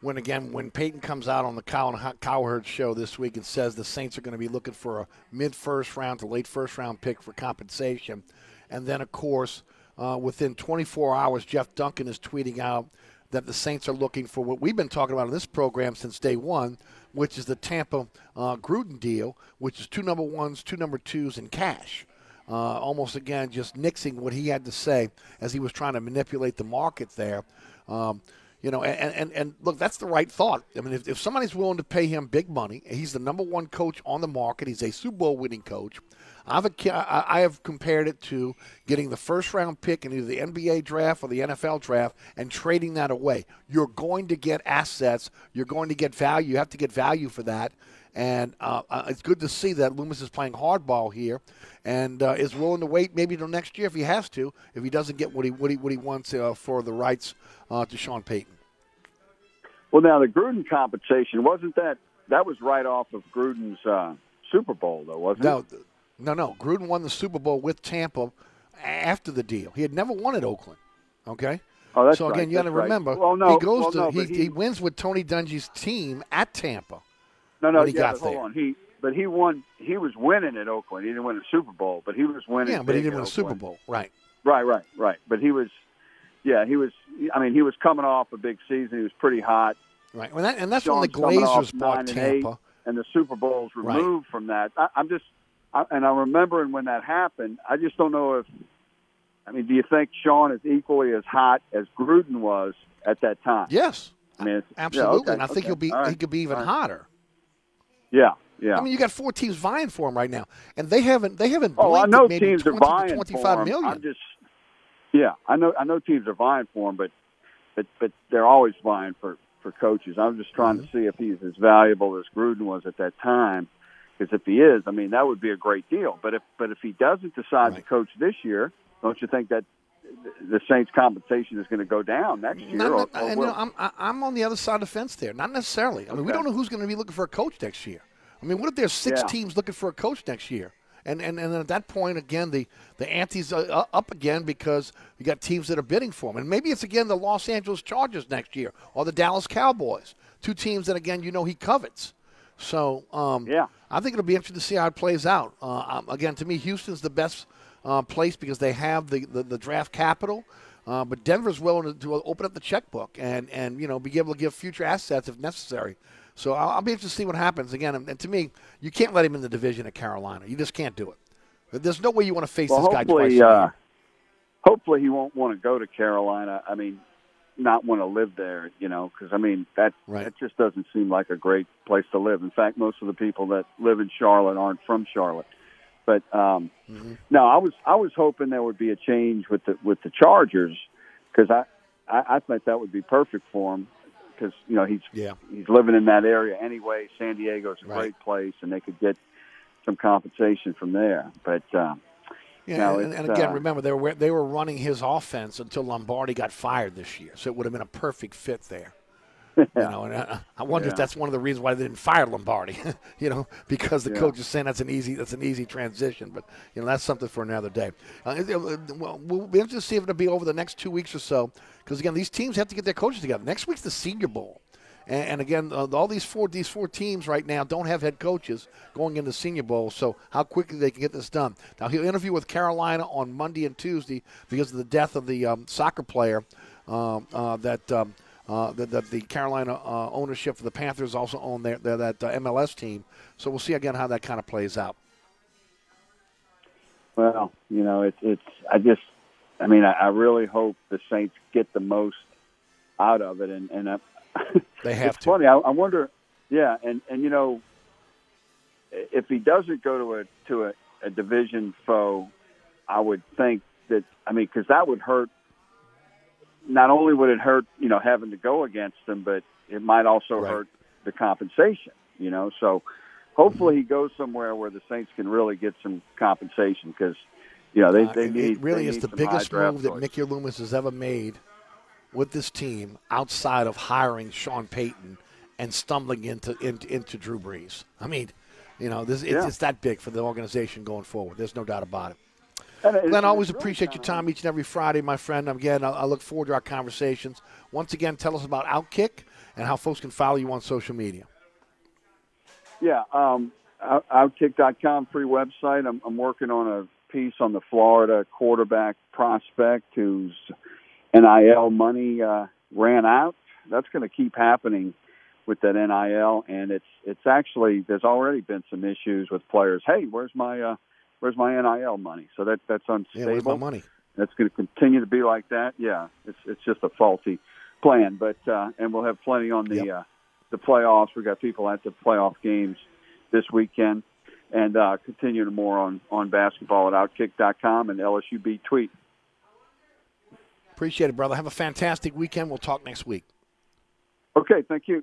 When again, when Payton comes out on the Cow Cowherd show this week and says the Saints are going to be looking for a mid first round to late first round pick for compensation, and then of course uh, within 24 hours, Jeff Duncan is tweeting out that the Saints are looking for what we've been talking about in this program since day one, which is the Tampa uh, Gruden deal, which is two number ones, two number twos, and cash. Uh, almost again, just nixing what he had to say as he was trying to manipulate the market there. Um, you know, and, and, and look, that's the right thought. I mean, if, if somebody's willing to pay him big money, he's the number one coach on the market. He's a Super Bowl winning coach. I've I have compared it to getting the first round pick in either the NBA draft or the NFL draft and trading that away. You're going to get assets. You're going to get value. You have to get value for that. And uh, uh, it's good to see that Loomis is playing hardball here, and uh, is willing to wait maybe till next year if he has to, if he doesn't get what he what he, what he wants uh, for the rights uh, to Sean Payton. Well, now the Gruden compensation wasn't that that was right off of Gruden's uh, Super Bowl, though, wasn't No, it? no, no. Gruden won the Super Bowl with Tampa after the deal. He had never won at Oakland. Okay. Oh, that's so again, right, you got to that's right. remember, Well, no, he goes well, to no, he, he, he- wins with Tony Dungy's team at Tampa. No, no, when he yeah, got there. on. He, but he won. He was winning at Oakland. He didn't win a Super Bowl, but he was winning. Yeah, but he didn't win a Super Bowl, right? Right, right, right. But he was, yeah, he was. I mean, he was coming off a big season. He was pretty hot. Right. Well, that, and that's Sean's when the Glazers bought nine and Tampa. and the Super Bowl's Right. removed from that. I, I'm just, I, and I'm remembering when that happened. I just don't know if. I mean, do you think Sean is equally as hot as Gruden was at that time? Yes, I mean, absolutely. Yeah, okay, and I think he'll be right, he could be even right. hotter. Yeah, yeah. I mean, you got four teams vying for him right now, and they haven't they haven't Oh, I know maybe teams 20 are vying for him. million. I'm just, yeah, I know, I know teams are vying for him, but, but, but they're always vying for for coaches. I'm just trying Mm-hmm. to see if he's as valuable as Gruden was at that time. Because if he is, I mean, that would be a great deal. But if, but if he doesn't decide to coach this year, don't you think that the Saints' compensation is going to go down next year? Not, or, or and, will you know, I'm I'm on the other side of the fence there. Not necessarily. I mean, we don't know who's going to be looking for a coach next year. I mean, what if there's six Yeah. teams looking for a coach next year? And, and and at that point, again, the the ante's uh, up again because you got teams that are bidding for him, and maybe it's again the Los Angeles Chargers next year or the Dallas Cowboys, two teams that again you know he covets. So um, yeah, I think it'll be interesting to see how it plays out. Uh, um, again, to me, Houston's the best uh, place because they have the, the, the draft capital. Uh, but Denver's willing to, to open up the checkbook and, and you know be able to give future assets if necessary. So I'll, I'll be interested to see what happens again. And, and to me, you can't let him in the division at Carolina. You just can't do it. There's no way you want to face well, this guy twice. uh, hopefully he won't want to go to Carolina. I mean, not want to live there, you know, because I mean that that just doesn't seem like a great place to live. In fact, most of the people that live in Charlotte aren't from Charlotte. But um, Mm-hmm. no, I was I was hoping there would be a change with the with the Chargers because I, I I think that would be perfect for him because you know he's yeah. he's living in that area anyway. San Diego's a Right. great place, and they could get some compensation from there. But um, Yeah, no, and, and again, uh, remember they were they were running his offense until Lombardi got fired this year, so it would have been a perfect fit there. You know, and I, I wonder if that's one of the reasons why they didn't fire Lombardi. you know, because the Yeah. coach is saying that's an easy that's an easy transition. But you know, that's something for another day. Uh, it- well, we'll interested to see if it'll be over the next two weeks or so, because again, these teams have to get their coaches together. Next week's the Senior Bowl. And, and again, uh, all these four these four teams right now don't have head coaches going into Senior Bowl. So how quickly they can get this done? Now he'll interview with Carolina on Monday and Tuesday because of the death of the um, soccer player um, uh, that. Um, uh, that, that the Carolina uh, ownership for the Panthers also own their, their that uh, MLS team. So we'll see again how that kind of plays out. Well, you know, it's it's. I just, I mean, I, I really hope the Saints get the most out of it, and and I, They have it's to. funny. I, I wonder, yeah, and and you know, if he doesn't go to a to a, a division foe, I would think that I mean, because that would hurt. Not only would it hurt, you know, having to go against them, but it might also hurt the compensation. You know, so hopefully he goes somewhere where the Saints can really get some compensation because, you know, they Uh, they need it really they is need the biggest move that. Mickey Loomis has ever made with this team outside of hiring Sean Payton and stumbling into into, into Drew Brees. I mean, you know, this it's, Yeah. it's that big for the organization going forward. There's no doubt about it. Glenn, always appreciate your time each and every Friday, my friend. Again, I, I look forward to our conversations. Once again, tell us about Outkick and how folks can follow you on social media. Yeah, um, Outkick.com, free website. I'm, I'm working on a piece on the Florida quarterback prospect whose NIL money uh, ran out. That's going to keep happening with that NIL, and it's it's actually there's already been some issues with players. Hey, where's my uh, where's my NIL money? So that that's unstable. Yeah, where's my money? That's going to continue to be like that. Yeah, it's it's just a faulty plan. But uh, and we'll have plenty on the uh, the playoffs. We've got people at the playoff games this weekend, and uh, continue to more on on basketball at Outkick.com and LSU beat tweet. Appreciate it, brother. Have a fantastic weekend. We'll talk next week. Okay, thank you.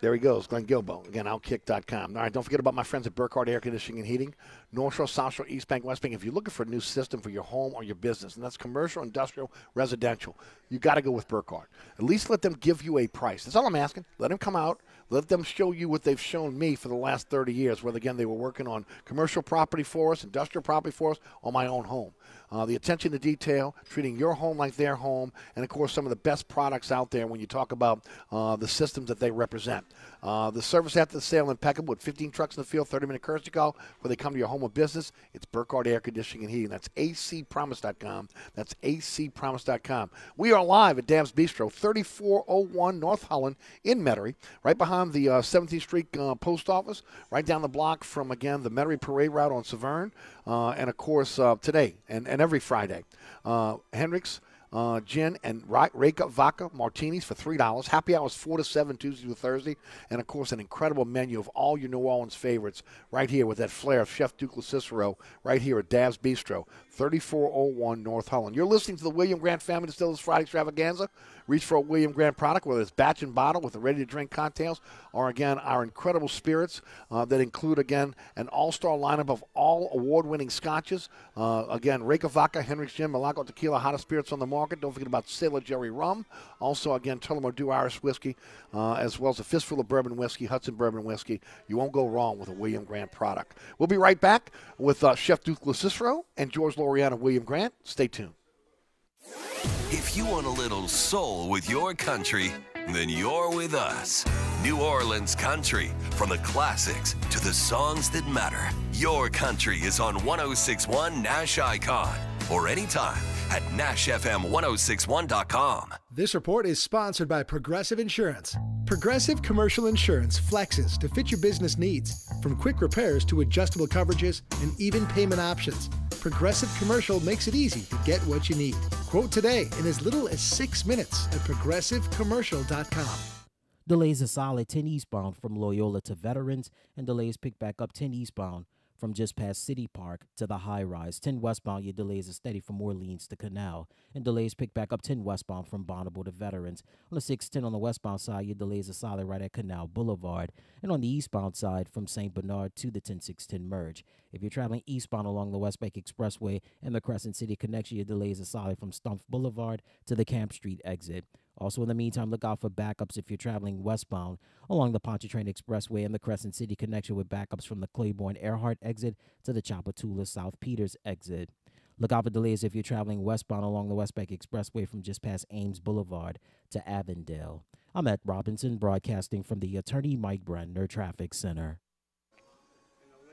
There he goes, Glenn Guilbeau. Again, outkick.com. All right, don't forget about my friends at Burkhardt Air Conditioning and Heating, North Shore, South Shore, East Bank, West Bank. If you're looking for a new system for your home or your business, and that's commercial, industrial, residential, you got to go with Burkhardt. At least let them give you a price. That's all I'm asking. Let them come out. Let them show you what they've shown me for the last 30 years, where, again, they were working on commercial property for us, industrial property for us, or my own home. Uh, the attention to detail, treating your home like their home, and of course, some of the best products out there when you talk about uh, the systems that they represent. Uh, the service after the sale impeccable with 15 trucks in the field, 30 minute courtesy call where they come to your home or business. It's Burkhardt Air Conditioning and Heating. That's acpromise.com. That's acpromise.com. We are live at Dab's Bistro, 3401 North Holland in Metairie, right behind the uh, 17th Street uh, Post Office, right down the block from, again, the Metairie Parade Route on Severn, uh, and of course, uh, today and, and every Friday. Uh, Hendrick's uh, gin and Reyka vodka martinis for three dollars. Happy hours four to seven Tuesday to Thursday, and of course an incredible menu of all your New Orleans favorites right here with that flair of Chef Duke Cicero right here at Dab's Bistro, 3401 North Holland. You're listening to the William Grant Family Distillers Friday Extravaganza. Reach for a William Grant product, whether it's batch and bottle with the ready-to-drink cocktails, or again our incredible spirits uh, that include again an all-star lineup of all award-winning scotches. Uh, again, Reyka vodka, Hendrick's Gin, Milagro tequila, hottest spirits on the market. Don't forget about Sailor Jerry rum. Also, again, Tullamore Dew Irish whiskey, uh, as well as a fistful of bourbon whiskey, Hudson bourbon whiskey. You won't go wrong with a William Grant product. We'll be right back with uh, Chef Duke and George Loriano William Grant. Stay tuned. If you want a little soul with your country, then you're with us. New Orleans Country. From the classics to the songs that matter. Your country is on 1061 Nash Icon. Or anytime, at NashFM1061.com. This report is sponsored by Progressive Insurance. Progressive Commercial Insurance flexes to fit your business needs, from quick repairs to adjustable coverages and even payment options. Progressive Commercial makes it easy to get what you need. Quote today in as little as six minutes at progressivecommercial.com. Delays are solid 10 eastbound from Loyola to Veterans, and delays pick back up 10 eastbound from just past City Park to the high rise. 10 westbound, your delays are steady from Orleans to Canal. And delays pick back up 10 westbound from Bonnabel to Veterans. On the 610 on the westbound side, your delays are solid right at Canal Boulevard. And on the eastbound side, from St. Bernard to the 10610 merge. If you're traveling eastbound along the West Bank Expressway and the Crescent City connection, your delays are solid from Stumpf Boulevard to the Camp Street exit. Also, in the meantime, look out for backups if you're traveling westbound along the Pontchartrain Expressway and the Crescent City connection with backups from the Claiborne Earhart exit to the Tchoupitoulas South Peters exit. Look out for delays if you're traveling westbound along the West Bank Expressway from just past Ames Boulevard to Avondale. I'm at Robinson, broadcasting from the Attorney Mike Brandner Traffic Center.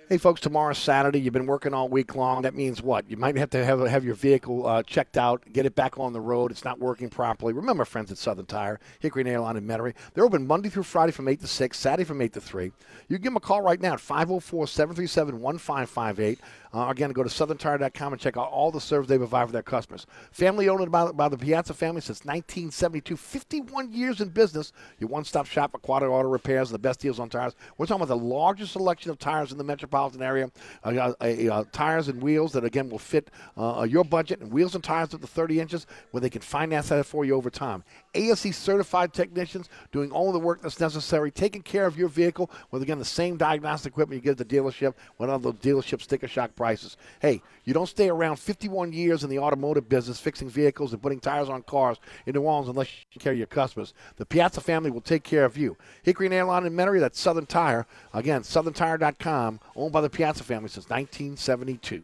Hey, folks, tomorrow's Saturday. You've been working all week long. That means what? You might have to have, have your vehicle uh, checked out, get it back on the road. It's not working properly. Remember, friends at Southern Tire, Hickory Nail Line in Metairie. They're open Monday through Friday from 8 to 6, Saturday from 8 to 3. You can give them a call right now at 504 737 1558. Uh, again, go to southerntire.com and check out all the service they provide for their customers. Family owned by, by the Piazza family since 1972, 51 years in business. Your one stop shop for quality auto repairs and the best deals on tires. We're talking about the largest selection of tires in the metropolitan area. Uh, uh, uh, tires and wheels that, again, will fit uh, your budget, and wheels and tires up to 30 inches where they can finance that for you over time. ASE certified technicians doing all the work that's necessary, taking care of your vehicle with, again, the same diagnostic equipment you get at the dealership with all those dealership sticker shock prices. Hey, you don't stay around 51 years in the automotive business fixing vehicles and putting tires on cars in New Orleans unless you care your customers. The Piazza family will take care of you. Hickory and Airline in Metairie, that's Southern Tire. Again, southerntire.com, owned by the Piazza family since 1972.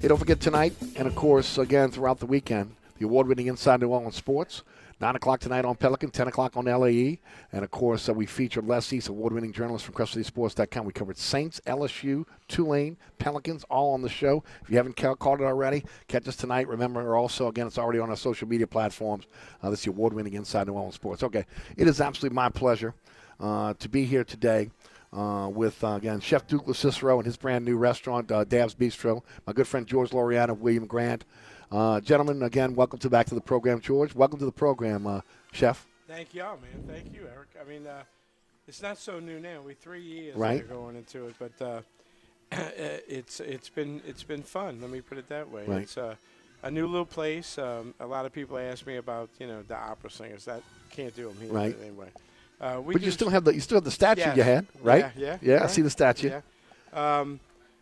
Hey, don't forget tonight, and of course, again throughout the weekend, the award-winning Inside New Orleans Sports. 9 o'clock tonight on Pelican, 10 o'clock on LAE. And of course, uh, we featured Les East, award winning journalist from CrescentCitySports.com. We covered Saints, LSU, Tulane, Pelicans, all on the show. If you haven't ca- caught it already, catch us tonight. Remember, also, again, it's already on our social media platforms. Uh, this is the award winning Inside New Orleans Sports. Okay, it is absolutely my pleasure uh, to be here today. Uh, with uh, again Chef Duke Cicero and his brand new restaurant, uh, Dab's Bistro. My good friend George Loriano, William Grant, uh, gentlemen. Again, welcome to back to the program, George. Welcome to the program, uh, Chef. Thank y'all, man. Thank you, Eric. I mean, uh, it's not so new now. We three years Right. going into it, but uh, it's it's been it's been fun. Let me put it that way. Right. It's uh, a new little place. Um, a lot of people ask me about you know the opera singers. That can't do them here Right. anyway. Uh, we but you still have the you still have the statue you had, right? Yeah, yeah. yeah. I see the statue. Yeah. Um,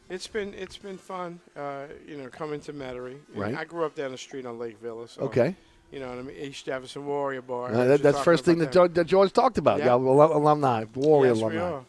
it's been it's been fun, uh, you know, coming to Metairie. Right. I grew up down the street on Lake Villa. So, Okay. You know, what I mean, East Jefferson Warrior Bar. Uh, that, that's first thing that George, that George talked about. Yeah. Yeah, alum- alumni, Warrior yes, alumni.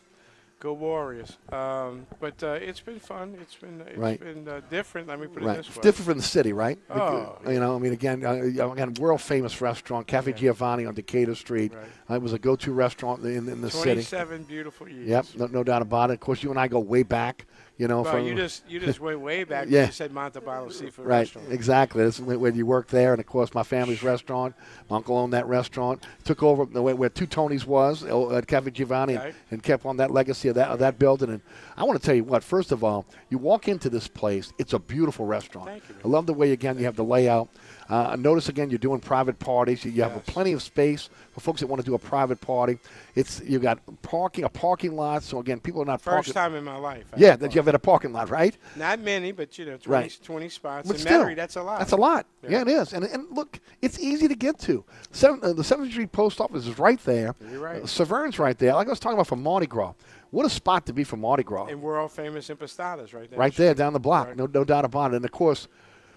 Go Warriors. Um, but uh, it's been fun. It's been it's Right. been uh, different. Let me put it Right, this it's way. different from the city, right? Oh, you know, I mean, again, uh, again, world famous restaurant, Cafe Giovanni on Decatur Street. Uh, it was a go-to restaurant in, in the city. Twenty-seven beautiful years. Yep, no, no doubt about it. Of course, you and I go way back. You know, Well, from you just you just went way back. yeah. You said Montebello Seafood Right, Restaurant. exactly. That's when, when you worked there, and of course, my family's restaurant. My uncle owned that restaurant. Took over the way where Two Tonys was uh, at Cafe Giovanni, and, Right. and kept on that legacy of that of that building. And I want to tell you what. First of all, you walk into this place; it's a beautiful restaurant. Thank you, I love the way again you have the layout. Uh, notice again you're doing private parties. You, you have plenty of space for folks that want to do a private party. It's you got parking a parking lot. So again, people are not First parking. time in my life. I Yeah, that you have at a parking lot, right? Not many, but you know, 20, Right. 20 spots. But in still, Metairie, that's a lot. That's a lot. Yeah, it is. And and look, it's easy to get to. Seven, uh, the Seventh Street Post Office is right there. You're right. Uh, Severn's right there. Like I was talking about for Mardi Gras. What a spot to be for Mardi Gras. And world famous Impastato's right there. right there down the block. No, no doubt about it. And of course,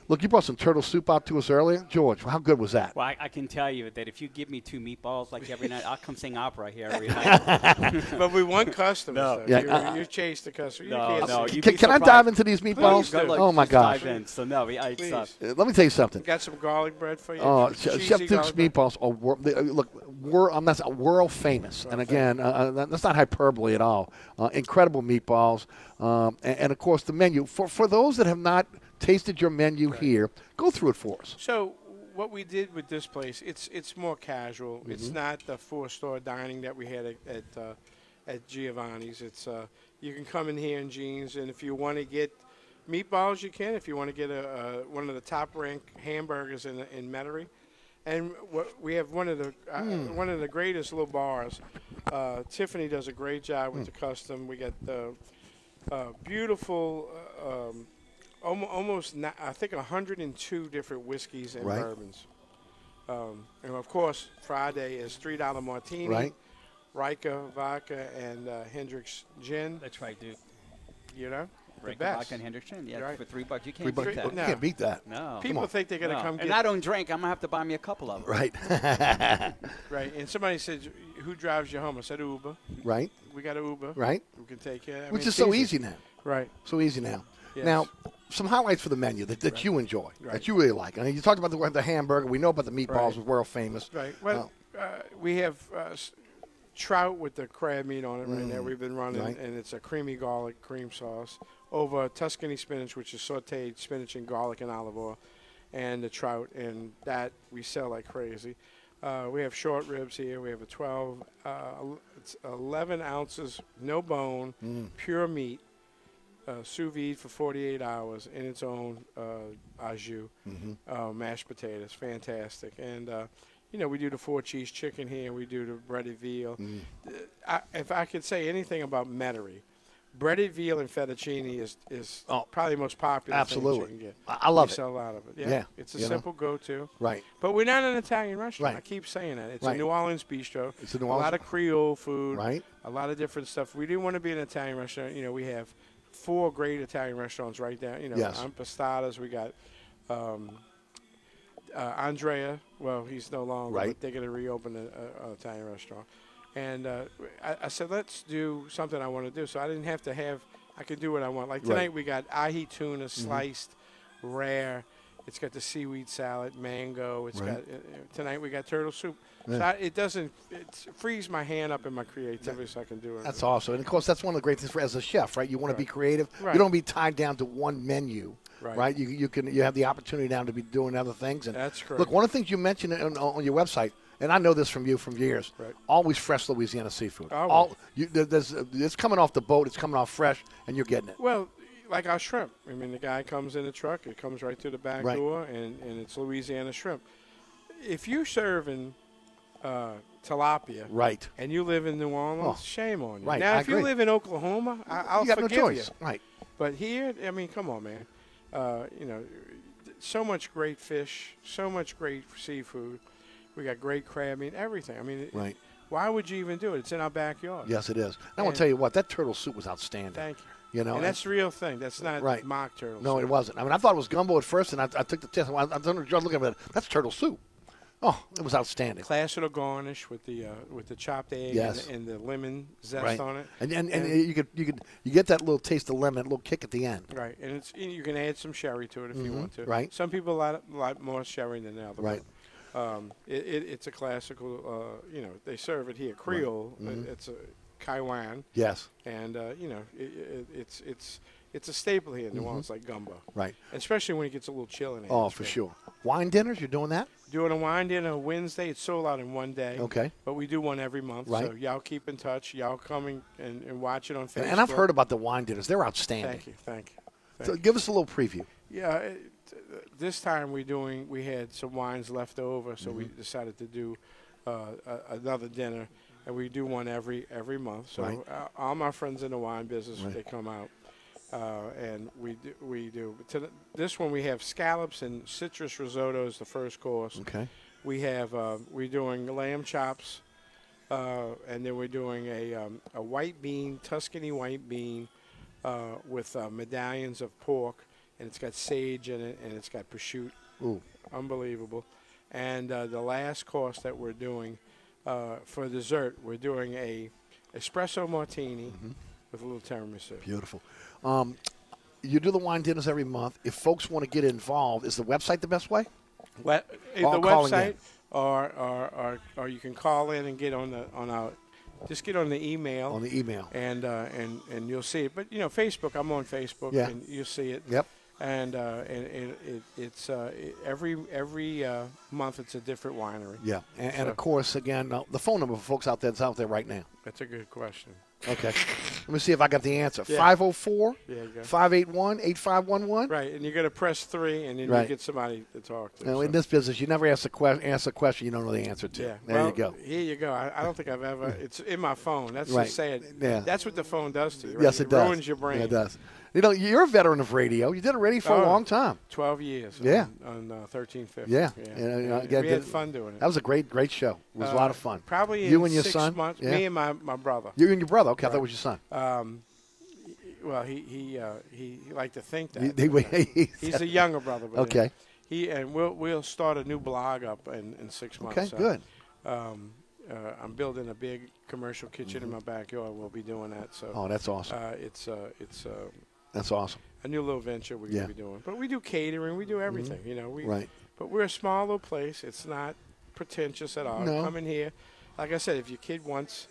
look, you brought some turtle soup out to us earlier, George. How good was that? Well, I, I can tell you that if you give me two meatballs like every night, I'll come sing opera here every night. but we want customers. No. Yeah, you, uh, you chase the customer. You No, can't no, Can, can I surprised. dive into these meatballs? Please, look, oh my just gosh! dive in. So no, I, uh, Uh, Let me tell you something. Got some garlic bread for you. Oh, Che- Chef cheesy Chef Duke's garlic bread. meatballs are wor- they, uh, look, wor- um, that's world famous. And again, uh, uh, that's not hyperbole at all. Uh, incredible meatballs, um, and, and of course the menu. For for those that have not tasted your menu here, go through it for us. So what we did with this place, it's it's more casual. It's Mhm. not the four star dining that we had at at, uh, at Giovanni's. It's uh, you can come in here in jeans, and if you want to get meatballs, you can. If you want to get a, uh one of the top ranked hamburgers in in Metairie. And we have one of the uh, Mm. one of the greatest little bars. Uh, Tiffany does a great job with the custom. We got the uh, beautiful, uh, um, almost, almost na- I think 102 different whiskeys and Right. bourbons. Um, and of course, Friday is three dollar martini, Right. Reyka vodka, and uh, Hendrick's gin. That's right, dude. You know, the best. vodka and Hendrick's gin, yeah, Right. for three bucks. You can't bucks. beat that. You can't beat that. No. People think they're gonna No. come And get- I don't drink. I'm gonna have to buy me a couple of them. Right. Right. And somebody said, "Who drives you home?" I said, "Uber." Right. We got an Uber. Right. We can take care. I Which mean, is so it's easy now. Right. So easy now. Yes. Now, some highlights for the menu that, that you enjoy, Right. that you really like. I mean, you talked about the, the hamburger. We know about the meatballs, Right. was world famous. Right. Well, uh, we have uh, trout with the crab meat on it right now. Mm. We've been running, Right. and it's a creamy garlic cream sauce over Tuscany spinach, which is sautéed spinach and garlic and olive oil, and the trout, and that we sell like crazy. Uh, we have short ribs here. We have a 12, uh, it's 11 ounces, no bone, Mm. pure meat, uh, sous vide for 48 hours in its own uh, au jus, Mhm. uh, mashed potatoes, fantastic. And uh, you know, we do the four cheese chicken here. We do the breaded veal. Mm. Uh, I, if I could say anything about Metairie, breaded veal and fettuccine is is probably the most popular. Oh, Absolutely. thing you can get. I- love we it. Sell a lot of it. Yeah, Yeah, it's a you know. simple go-to. Right. But we're not an Italian restaurant. Right. I keep saying that. It's Right. a New Orleans bistro. It's a New Orleans. A lot of Creole food. Right. A lot of different stuff. We didn't want to be an Italian restaurant. You know, we have four great Italian restaurants right there. You know, Yes. Impastato's. We got um, uh, Andrea. Well, he's no longer. Right. They're going to reopen a, a, a Italian restaurant. And uh, I, I said, let's do something I want to do. So I didn't have to have. I could do what I want. Like Right. tonight, we got ahi tuna sliced, rare. It's got the seaweed salad, mango. It's Right. got uh, uh, tonight we got turtle soup. So I, it doesn't it frees my hand up in my creativity, so I can do it. That's awesome. And of course, that's one of the great things for as a chef, right? You want to be creative. Right. You don't be tied down to one menu, Right. You you can you have the opportunity now to be doing other things. And That's correct. Look, one of the things you mentioned on, on your website, and I know this from you from years. Right. Always fresh Louisiana seafood. Always. All you, there's, it's coming off the boat. It's coming off fresh, and you're getting it. Well, like our shrimp. I mean, the guy comes in the truck. It comes right through the back Right. door, and, and it's Louisiana shrimp. If you're serving uh, tilapia, Right. and you live in New Orleans, Oh, shame on you. right, Now, I if you live in Oklahoma, I, I'll You got no choice. you. Right. But here, I mean, come on, man. Uh, you know, so much great fish, so much great seafood. We got great crab. I mean, everything. I mean, it- Right. Why would you even do it? It's in our backyard. Yes, it is. I want to tell you what that turtle soup was outstanding. Thank you. You know, and that's the real thing. That's not Right. mock turtle. No, soup. it wasn't. I mean, I thought it was gumbo at first, and I, I took the test. I, I was looking at it. That's turtle soup. Oh, it was outstanding. Class little garnish with the uh, with the chopped egg Yes. and, the, and the lemon zest right. on it. And, and, and you could you could you get that little taste of lemon, a little kick at the end. right, and it's you, you can add some sherry to it if you Mhm, want to. right. Some people like like more sherry than the other. Right. Um, it, it, it's a classical. Uh, you know, they serve it here. Creole. uh, Mhm. It's a kaiwan. Yes. And uh, you know, it, it, it's it's it's a staple here in New Mhm. Orleans, like gumbo. Right. Especially when it gets a little chill in it. Oh, for sure. Wine dinners, you're doing that? Doing a wine dinner Wednesday. It's sold out in one day. Okay. But we do one every month. Right. So y'all keep in touch. Y'all coming and, and watch it on Facebook. And, I've heard about the wine dinners. They're outstanding. Thank you. Thank you. Thank So you. give us a little preview. Yeah. It, this time we're doing. We had some wines left over, so we Mhm. decided to do uh, a, another dinner, and we do one every every month. So Right. uh, all my friends in the wine business, Right. they come out. Uh, and we do, we do. To the, this one, we have scallops and citrus risotto is the first course. Okay. We have uh, we're doing lamb chops, uh, and then we're doing a um, a white bean Tuscany white bean uh, with uh, medallions of pork, and it's got sage in it, and it's got prosciutto. Ooh. Unbelievable. And uh, the last course that we're doing uh, for dessert, we're doing a espresso martini with a little tiramisu. Beautiful. Um, you do the wine dinners every month. If folks want to get involved, is the website the best way? Uh, Or the website, or, or, or, or you can call in and get on the on our, just get on the email. On the email. And uh, and and you'll see it. But you know, Facebook. I'm on Facebook, Yeah. and you'll see it. Yep. And uh, and, and it, it's uh, it, every every uh, month it's a different winery. Yeah. And, and of course, again, uh, the phone number for folks out there that's out there right now. that's a good question. Okay. Let me see if I got the answer. Yeah. 504 There you go. 581 8511. Right, and you're gonna press three, and then Right. you get somebody to talk to. Now, so. in this business, you never ask a, que- ask a question you don't know the answer to. Yeah. There well, you go. Here you go. I, I don't think I've ever. It's in my phone. That's Right. just sad. Yeah. That's what the phone does to you. Right? Yes, it, does. Ruins your brain. Yeah, it does. You know, you're a veteran of radio. You did it radio for a Oh, long time. Twelve years. Yeah. On, on uh, thirteen fifty. Yeah. Yeah. And, uh, And again, we had fun doing it. That was a great, great show. It was a Uh, lot of fun. Probably you in and your six son. months. Yeah. Me and my, my brother. You and your brother. Okay, I thought Right. it was your son. Um, well, he he uh, he, liked to think that. He- he- he- He's a younger brother. But Okay. He and we'll we'll start a new blog up in, in six months. Okay, so, good. Um, uh, I'm building a big commercial kitchen in my backyard. We'll be doing that. So. Mm-hmm. Oh, that's awesome. Uh, it's uh, it's uh, That's awesome. a new little venture we're Yeah. gonna be doing. But we do catering. We do everything. You know. We, Right. But we're a small little place. It's not pretentious at all. No. Come in here. Like I said, if your kid wants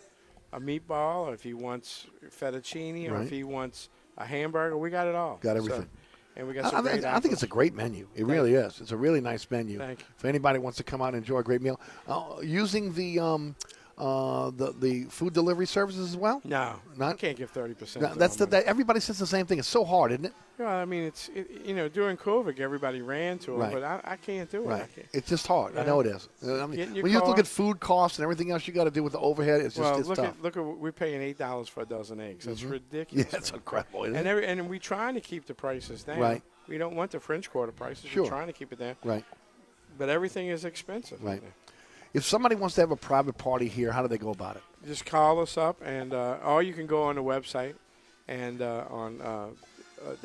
a meatball, or if he wants fettuccine, or if he wants a hamburger, we got it all. Got So- everything. and we got I, some I think, great I think it's a great menu. It Thank really you. is. It's a really nice menu. Thank you. If anybody wants to come out and enjoy a great meal, uh, using the um, uh, the the food delivery services as well. No, Not- can't give thirty percent. No, that's the, that. Everybody says the same thing. It's so hard, isn't it? Yeah, I mean, it's it, you know during COVID, everybody ran to it, Right. but I, I can't do it. Right. can't. It's just hard. I know it is. I mean, Get in your when you look at food costs and everything else you got to do with the overhead, it's just well, it's look tough. at look at we're paying eight dollars for a dozen eggs. That's Mhm. ridiculous. Yeah, it's man. incredible, isn't and every, and we're trying to keep the prices down. Right. We don't want the French Quarter prices. Sure. We're trying to keep it down. Right. But everything is expensive. Right. If somebody wants to have a private party here, how do they go about it? Just call us up, and uh, or you can go on the website and uh, on uh, uh.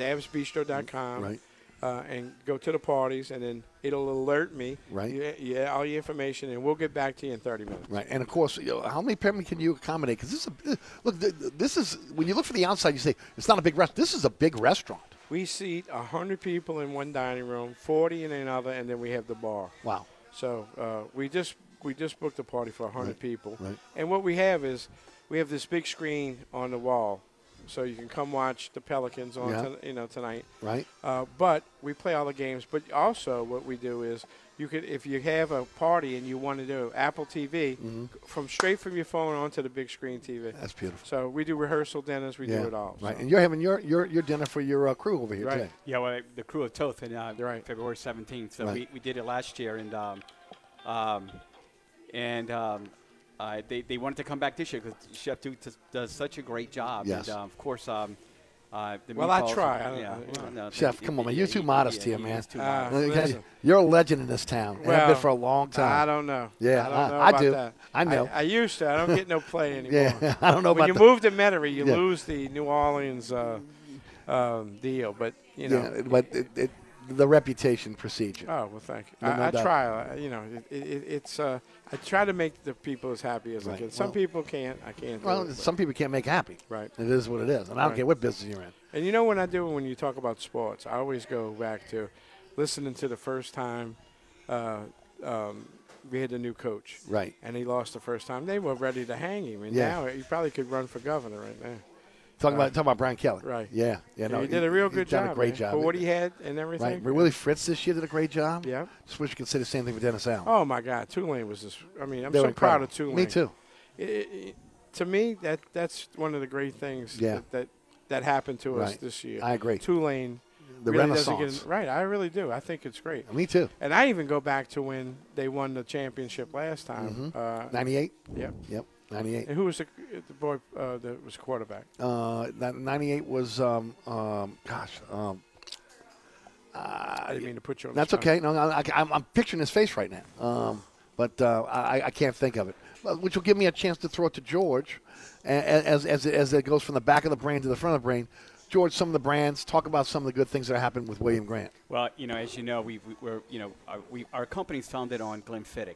Right. Uh, and go to the parties, and then it'll alert me. Right. Yeah, yeah, all your information, and we'll get back to you in 30 minutes. Right, and of course, you know, how many people can you accommodate? Because this is a, look. th- th- This is when you look from the outside, you say it's not a big restaurant. This is a big restaurant. We seat hundred people in one dining room, forty in another, and then we have the bar. Wow. So uh, we just we just booked a party for hundred Right, people, right. and what we have is we have this big screen on the wall, so you can come watch the Pelicans on Yeah. ton- you know tonight. Right. Uh, but we play all the games. But also, what we do is you could if you have a party and you want to do Apple TV from straight from your phone onto the big screen TV. Mm-hmm. That's beautiful. So we do rehearsal dinners. We yeah. do it all. Right. so. And you're having your your, your dinner for your uh, crew over here Right. today. Yeah, well, the Krewe of Thoth, and uh, February 17th. So Right. we, we did it last year, and um, um, and um, uh, they they wanted to come back this year because Chef Duke does, does such a great job. Yes. And uh, of course, um, uh, the Well, I meatballs- try. I don't- yeah, well, no, Chef, he- come on, man. You're too modest here, man. too Ah, modest. You're a legend in this town. and have been for a long time. I don't know. Yeah, I don't know I about do. that. I know. I, used to. I don't get no play anymore. Yeah, I don't know when about you that. move to Metairie, you Yeah. lose the New Orleans uh, um, deal. But you know. yeah, but it, it, the reputation precedes you. Oh well, thank you. No, no I, I doubt. try. uh, You know, it, it, it's. I try to make the people as happy as I can. Some Well- people can't. I can't. Well, it, some people can't make happy. Right. It is what it is, and I don't Right. care what business you're in. And you know what I do when you talk about sports? I always go back to listening to the first time uh, um, we had a new coach. Right. And he lost the first time. They were ready to hang him. And Yeah. now he probably could run for governor right now. Talking about talking about Brian Kelly. Right. Yeah. Yeah. No, he did a real good he's done job. a great man, job For what he had and everything. Right. But Willie Fritz this year did a great job. Yeah. Just wish you could say the same thing for Dennis Allen. Oh my God, Tulane was just. I mean, I'm They so proud of. Tulane. Me too. It- it- to me, that that's one of the great things Yeah. that, that that happened to us this year. I agree. Tulane. The really renaissance. Get, right, I really do. I think it's great. Me too. And I even go back to when they won the championship last time. Uh, 98? Yep. Yep. 98. And who was the, the boy uh, that was quarterback? Uh, that 98 was, um, um, gosh, um, I didn't mean to put you on. the That's spot. okay. No, I, am I'm picturing his face right now, um, but uh, I, I can't think of it. Which will give me a chance to throw it to George, a- a- as as it, as it goes from the back of the brain to the front of the brain. George, some of the brands. Talk about some of the good things that happened with William Grant. Well, you know, as you know, we, we we're you know our, we our company's founded on Glenfiddich,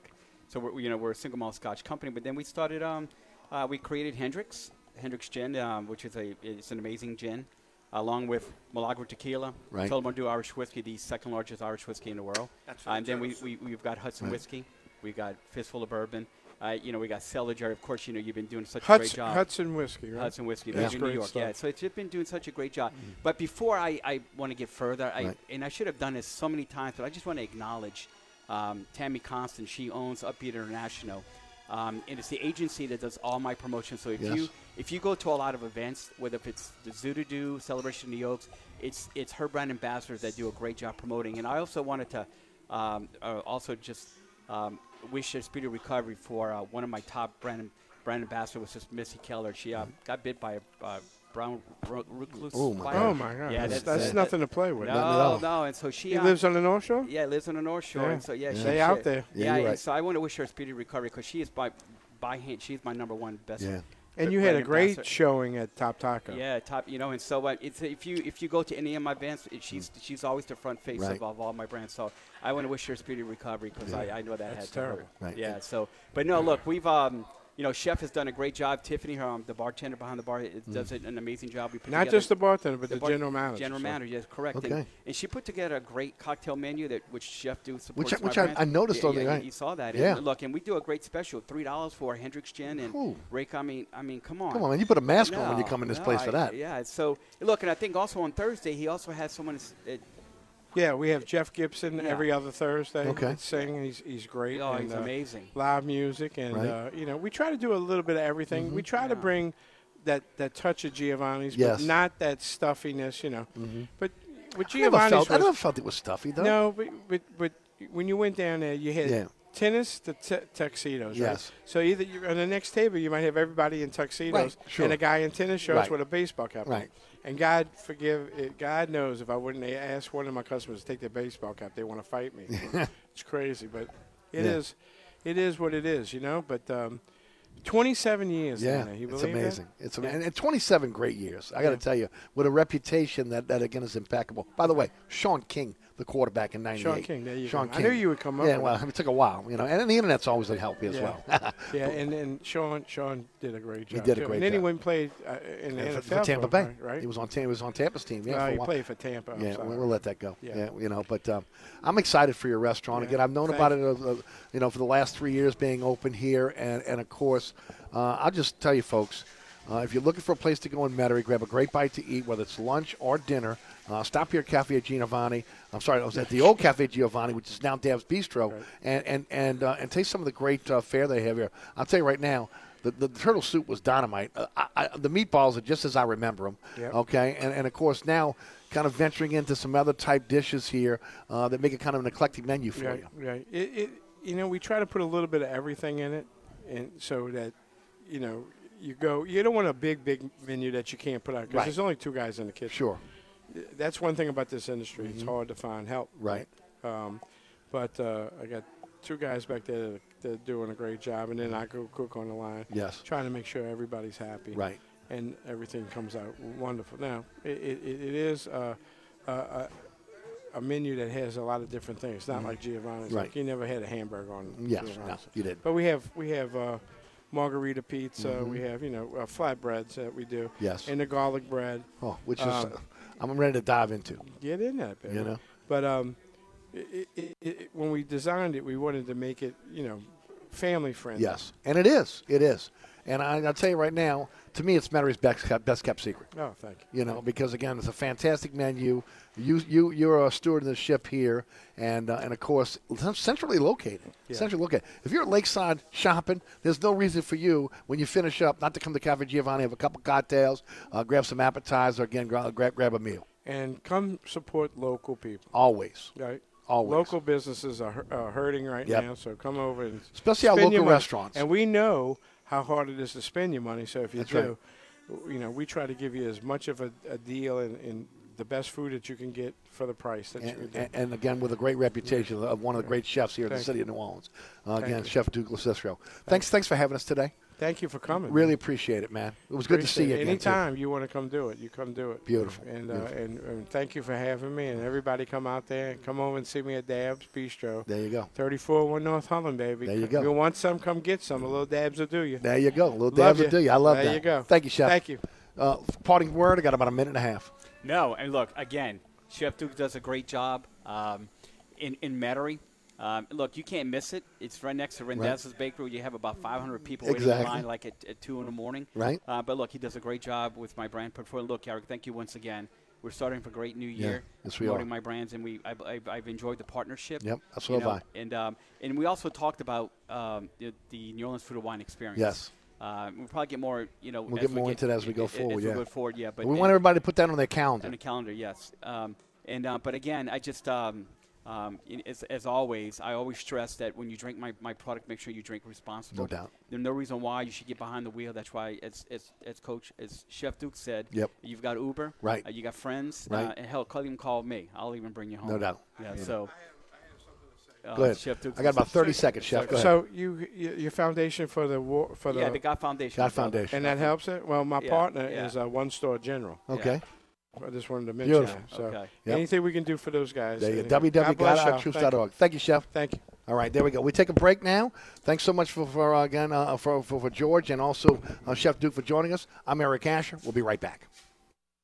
so we're you know we're a single malt Scotch company. But then we started um, uh, we created Hendrick's Hendrick's Gin, um, which is a it's an amazing gin, along with Milagro Tequila, Right. Tullamore Irish Whiskey, the second largest Irish whiskey in the world. That's Uh, and then we, we we've got Hudson Right. Whiskey, we've got Fistful of Bourbon. Uh, you know, we got Sailor Jerry. Of course, you know you've been doing such a great job. Hudson whiskey, right? Hudson Whiskey, That's that's in New York. stuff. Yeah, so it's just been doing such a great job. But before I, I want to get further, I Right. and I should have done this so many times, but I just want to acknowledge um, Tammy Constant. She owns Upbeat International, um, and it's the agency that does all my promotions. So if Yes. you if you go to a lot of events, whether if it's the Zoodoo Celebration of the Oaks, it's it's her brand ambassadors that do a great job promoting. And I also wanted to um, uh, also just um, wish a speedy recovery for uh, one of my top brand brand ambassadors, was just Missy Keller. She uh, got bit by a uh, brown ro- recluse. Oh, my spider. Oh, my God. Yeah, That's- that's, that's nothing to play with. No, Nothing at all. no, and so she He uh, lives on the North Shore. yeah, lives on the North Shore, Yeah. and so yeah, Yeah. she, out there. Yeah, Yeah, right. so I want to wish her a speedy recovery because she is by by hand. She's my number one best. Yeah. And you had a great showing at Top Taco. Yeah, top. You know, and so uh, it's if you if you go to any of my events, it, she's she's always the front face Right. of, of all my brands. So I want to wish her a speedy recovery because I, I know that That's had to hurt. terrible. Right. Yeah. So, but no, look, we've um, you know, chef has done a great job. Tiffany, her, um, the bartender behind the bar, it does an amazing job. We put Not together- just the bartender, but the, bar- general manager. General so. manager, yes, correct. And, Okay. and she put together a great cocktail menu that which Chef do supports. Which I- which I- I noticed yeah, on the yeah, night. You saw that. Yeah. And look, and we do a great special, three dollars for Hendrick's Gin and Ooh. Rick. I mean, I mean, come on. Come on, man. You put a mask on when you come in this no, place for that. Yeah. So look, and I think also on Thursday he also has someone. that's- It, Yeah, we have Jeff Gibson Yeah. every other Thursday. Okay. Sing, he's he's great. oh, and, he's uh, amazing. Live music, and Right. uh, you know, we try to do a little bit of everything. We try to bring that that touch of Giovanni's, Yes. but not that stuffiness, you know. But with I never, Giovanni's, felt, I was- never felt it was stuffy though. no, but, but but when you went down there, you had Yeah. tennis to t- tuxedos. Right? Yes. So either you on the next table, you might have everybody in tuxedos Right, sure. and a guy in tennis shorts Right. with a baseball cap. on. Right. And God forgive, it, God knows if I wouldn't ask one of my customers to take their baseball cap, they want to fight me. it's crazy, but it is, Yeah. it is what it is, you know. But um, 27 years. Yeah, you it's believe that? amazing. It's Yeah. amazing. And 27 great years. I got to Yeah. tell you, with a reputation that, that again is impeccable. By the way, Shaun King, the quarterback in '98. Shaun King, there you Shaun go. I knew you would come up Yeah, well, it. took a while, you know, and the internet's always a help you as yeah. well. yeah, and, and Shaun Shaun did a great job. He did a great And then he job. went and played uh, in the NFL for, Tampa Bay, right? He was on he was on Tampa's team. Yeah, a he played for Tampa. I'm yeah, sorry. we'll, let that go. Yeah. Yeah, you know, but um, I'm excited for your restaurant. Yeah. Again, I've known about it, uh, uh, you know, for the last three years being open here, and and of course, uh, I'll just tell you, folks. Uh, if you're looking for a place to go in Metairie, grab a great bite to eat, whether it's lunch or dinner. Uh, stop here at Cafe Giovanni. I'm sorry, I was at the old Cafe Giovanni, which is now Dab's Bistro, and and and uh, and taste some of the great uh, fare they have here. I'll tell you right now, the, the turtle soup was dynamite. Uh, I, I, the meatballs are just as I remember them. Yep. Okay, and and of course now, kind of venturing into some other type dishes here uh, that make it kind of an eclectic menu for right, you. Right. It, it, you know, we try to put a little bit of everything in it, and so that, you know, you go. You don't want a big, big menu that you can't put out because Right. there's only two guys in the kitchen. Sure. That's one thing about this industry. It's Mhm. hard to find help. Right. Um, but uh, I got two guys back there that, are doing a great job, and then I go cook on the line. Yes. Trying to make sure everybody's happy. Right. And everything comes out wonderful. Now, it, it, it is uh, a, a, a menu that has a lot of different things. It's not Mhm. like Giovanni's. Right. Like you never had a hamburger on Yes, no, you didn't. But we have we have uh, margarita pizza. Mhm. We have you know uh, flatbreads that we do. Yes. And the garlic bread. Oh, which is Um, uh, I'm ready to dive into. Get in that, baby. You know? But um, it, it, it, when we designed it, we wanted to make it, you know, family friendly. Yes, and it is. It is. And I, I'll tell you right now, to me, it's Metairie's best kept, best kept secret. Oh, thank you. You know, because again, it's a fantastic menu. You you you're a steward of the ship here, and uh, and of course, centrally located. Yeah. Centrally located. If you're at Lakeside shopping, there's no reason for you when you finish up not to come to Cafe Giovanni, have a couple cocktails, uh, grab some appetizer, again, grab grab, grab a meal. And come support local people. Always. Right. Always. Local businesses are, hurting right Yep. now, so come over and Especially our local restaurants. And we know how hard it is to spend your money. So if you That's do, you know, we try to give you as much of a, a deal and, the best food that you can get for the price that you can And, and, and again, with a great reputation of one of the great chefs here in the city you. of New Orleans. Uh, again, you. Chef Duke LoCicero. Thanks, thanks for having us today. Thank you for coming. Really appreciate it, man. It was good to see you Appreciate it. too. Anytime you want to come do it, you come do it. Beautiful, And, uh, and and thank you for having me. And everybody come out there and come over and see me at Dab's Bistro. There you go. 34 North Holland, baby. There you go. If you want some, come get some. A little Dabs will do you. There you go. A little dabs will do you. I love there that. you go. Thank you, Chef. Thank you. Uh, parting word. I got about a minute and a half. No, and look again, Chef Duke does a great job um, in in Metairie. Um, look, you can't miss it. It's right next to Randazzo's Bakery. You have about 500 people waiting in line, like at, at two in the morning. Right. Uh, but look, he does a great job with my brand portfolio. Look, Eric, thank you once again. We're starting for a great new Yeah. year. Yes, we promoting are. my brands, and we I've, I've, I've enjoyed the partnership. Yep, so have I. And um, and we also talked about um, the, the New Orleans Food and Wine Experience. Yes. Uh, we'll probably get more, you know. We'll get more into that as we go forward. As yeah. we go forward, yeah. But we want everybody to put that on their calendar. on the calendar, yes. Um, and uh, but again, I just um, um, as, as always, I always stress that when you drink my, my product, make sure you drink responsibly. No doubt. There's no reason why you should get behind the wheel. That's why, as as, as Coach, as Chef Duke said, Yep. you've got Uber, Right. Uh, you got friends, Right. Uh, and hell, call even call me. I'll even bring you home. No doubt. Yeah. Yeah. So. Uh, Go ahead. Chef Duke I got about 30 seconds, Chef. Go ahead. So you, you your foundation for the war for the Yeah, the GOT Foundation. GOT Foundation. and that helps it. Well, my Yeah, partner yeah. is a one store general. Okay. I just wanted to mention Beautiful. that. So Okay. Yep. anything we can do for those guys. There you go. God. Thank you. Thank you, Chef. Thank you. All right, there we go. We take a break now. Thanks so much for, for uh, again uh, for, for for George and also uh, Chef Duke for joining us. I'm Eric Asher. We'll be right back.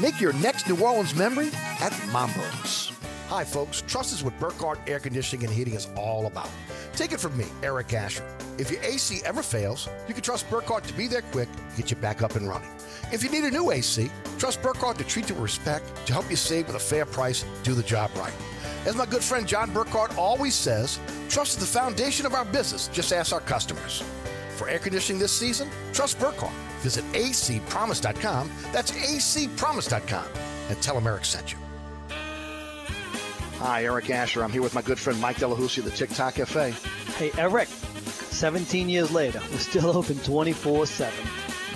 Make your next New Orleans memory at Mambo's. Hi, folks. Trust is what Burkhardt Air Conditioning and Heating is all about. Take it from me, Eric Asher. If your AC ever fails, you can trust Burkhardt to be there quick, get you back up and running. If you need a new AC, trust Burkhardt to treat you with respect, to help you save with a fair price, do the job right. As my good friend John Burkhardt always says, trust is the foundation of our business. Just ask our customers. For air conditioning this season, trust Burkhardt. Visit acpromise.com. That's acpromise.com. And tell them Eric sent you. Hi, Eric Asher. I'm here with my good friend Mike Delahousie of the TikTok Cafe. Hey, Eric, 17 years later, we're still open 24 7.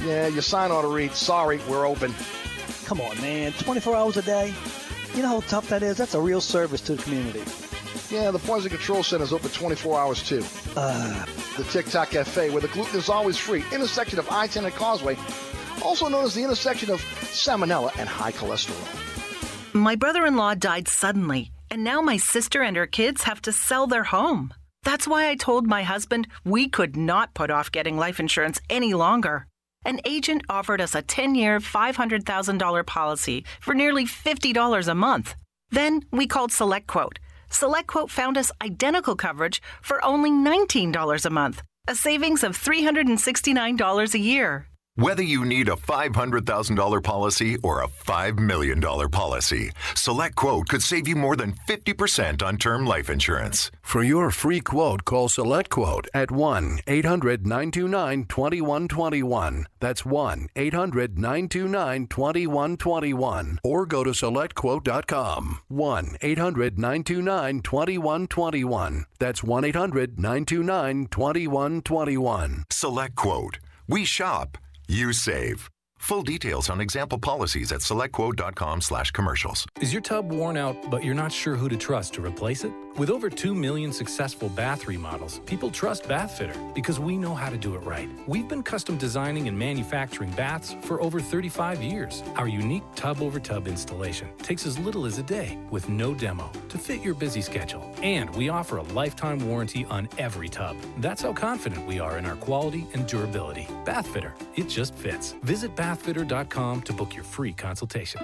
Yeah, your sign ought to read, sorry, we're open. Come on, man, 24 hours a day? You know how tough that is? That's a real service to the community. Yeah, the Poison Control Center is open 24 hours too. Uh, the TikTok Cafe, where the gluten is always free, intersection of I-10 and Causeway, also known as the intersection of salmonella and high cholesterol. My brother in law died suddenly, and now my sister and her kids have to sell their home. That's why I told my husband we could not put off getting life insurance any longer. An agent offered us a 10 year, $500,000 policy for nearly $50 a month. Then we called SelectQuote. SelectQuote found us identical coverage for only $19 a month, a savings of $369 a year. Whether you need a $500,000 policy or a $5 million policy, Select Quote could save you more than 50% on term life insurance. For your free quote, call Select Quote at 1 800 929 2121. That's 1 800 929 2121. Or go to SelectQuote.com. 1 800 929 2121. That's 1 800 929 2121. Select Quote. We shop. You save. Full details on example policies at selectquote.com slash commercials. Is your tub worn out, but you're not sure who to trust to replace it? With over 2 million successful bath remodels, people trust Bathfitter because we know how to do it right. We've been custom designing and manufacturing baths for over 35 years. Our unique tub over tub installation takes as little as a day with no demo to fit your busy schedule. And we offer a lifetime warranty on every tub. That's how confident we are in our quality and durability. Bathfitter, it just fits. Visit bathfitter.com to book your free consultation.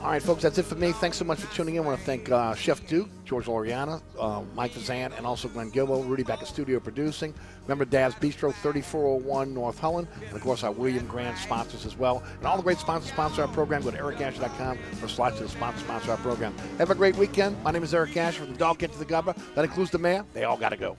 All right, folks, that's it for me. Thanks so much for tuning in. I want to thank uh, Chef Duke, George Loriana, uh, Mike Fazan, and also Glenn Guilbeau, Rudy back at studio producing. Remember Dab's Bistro, 3401 North Holland, and of course our William Grant sponsors as well. And all the great sponsors sponsor our program. Go to ericasher.com for slots to sponsor sponsor our program. Have a great weekend. My name is Eric Asher from the Dog Catch to the Gubba. That includes the mayor. They all got to go.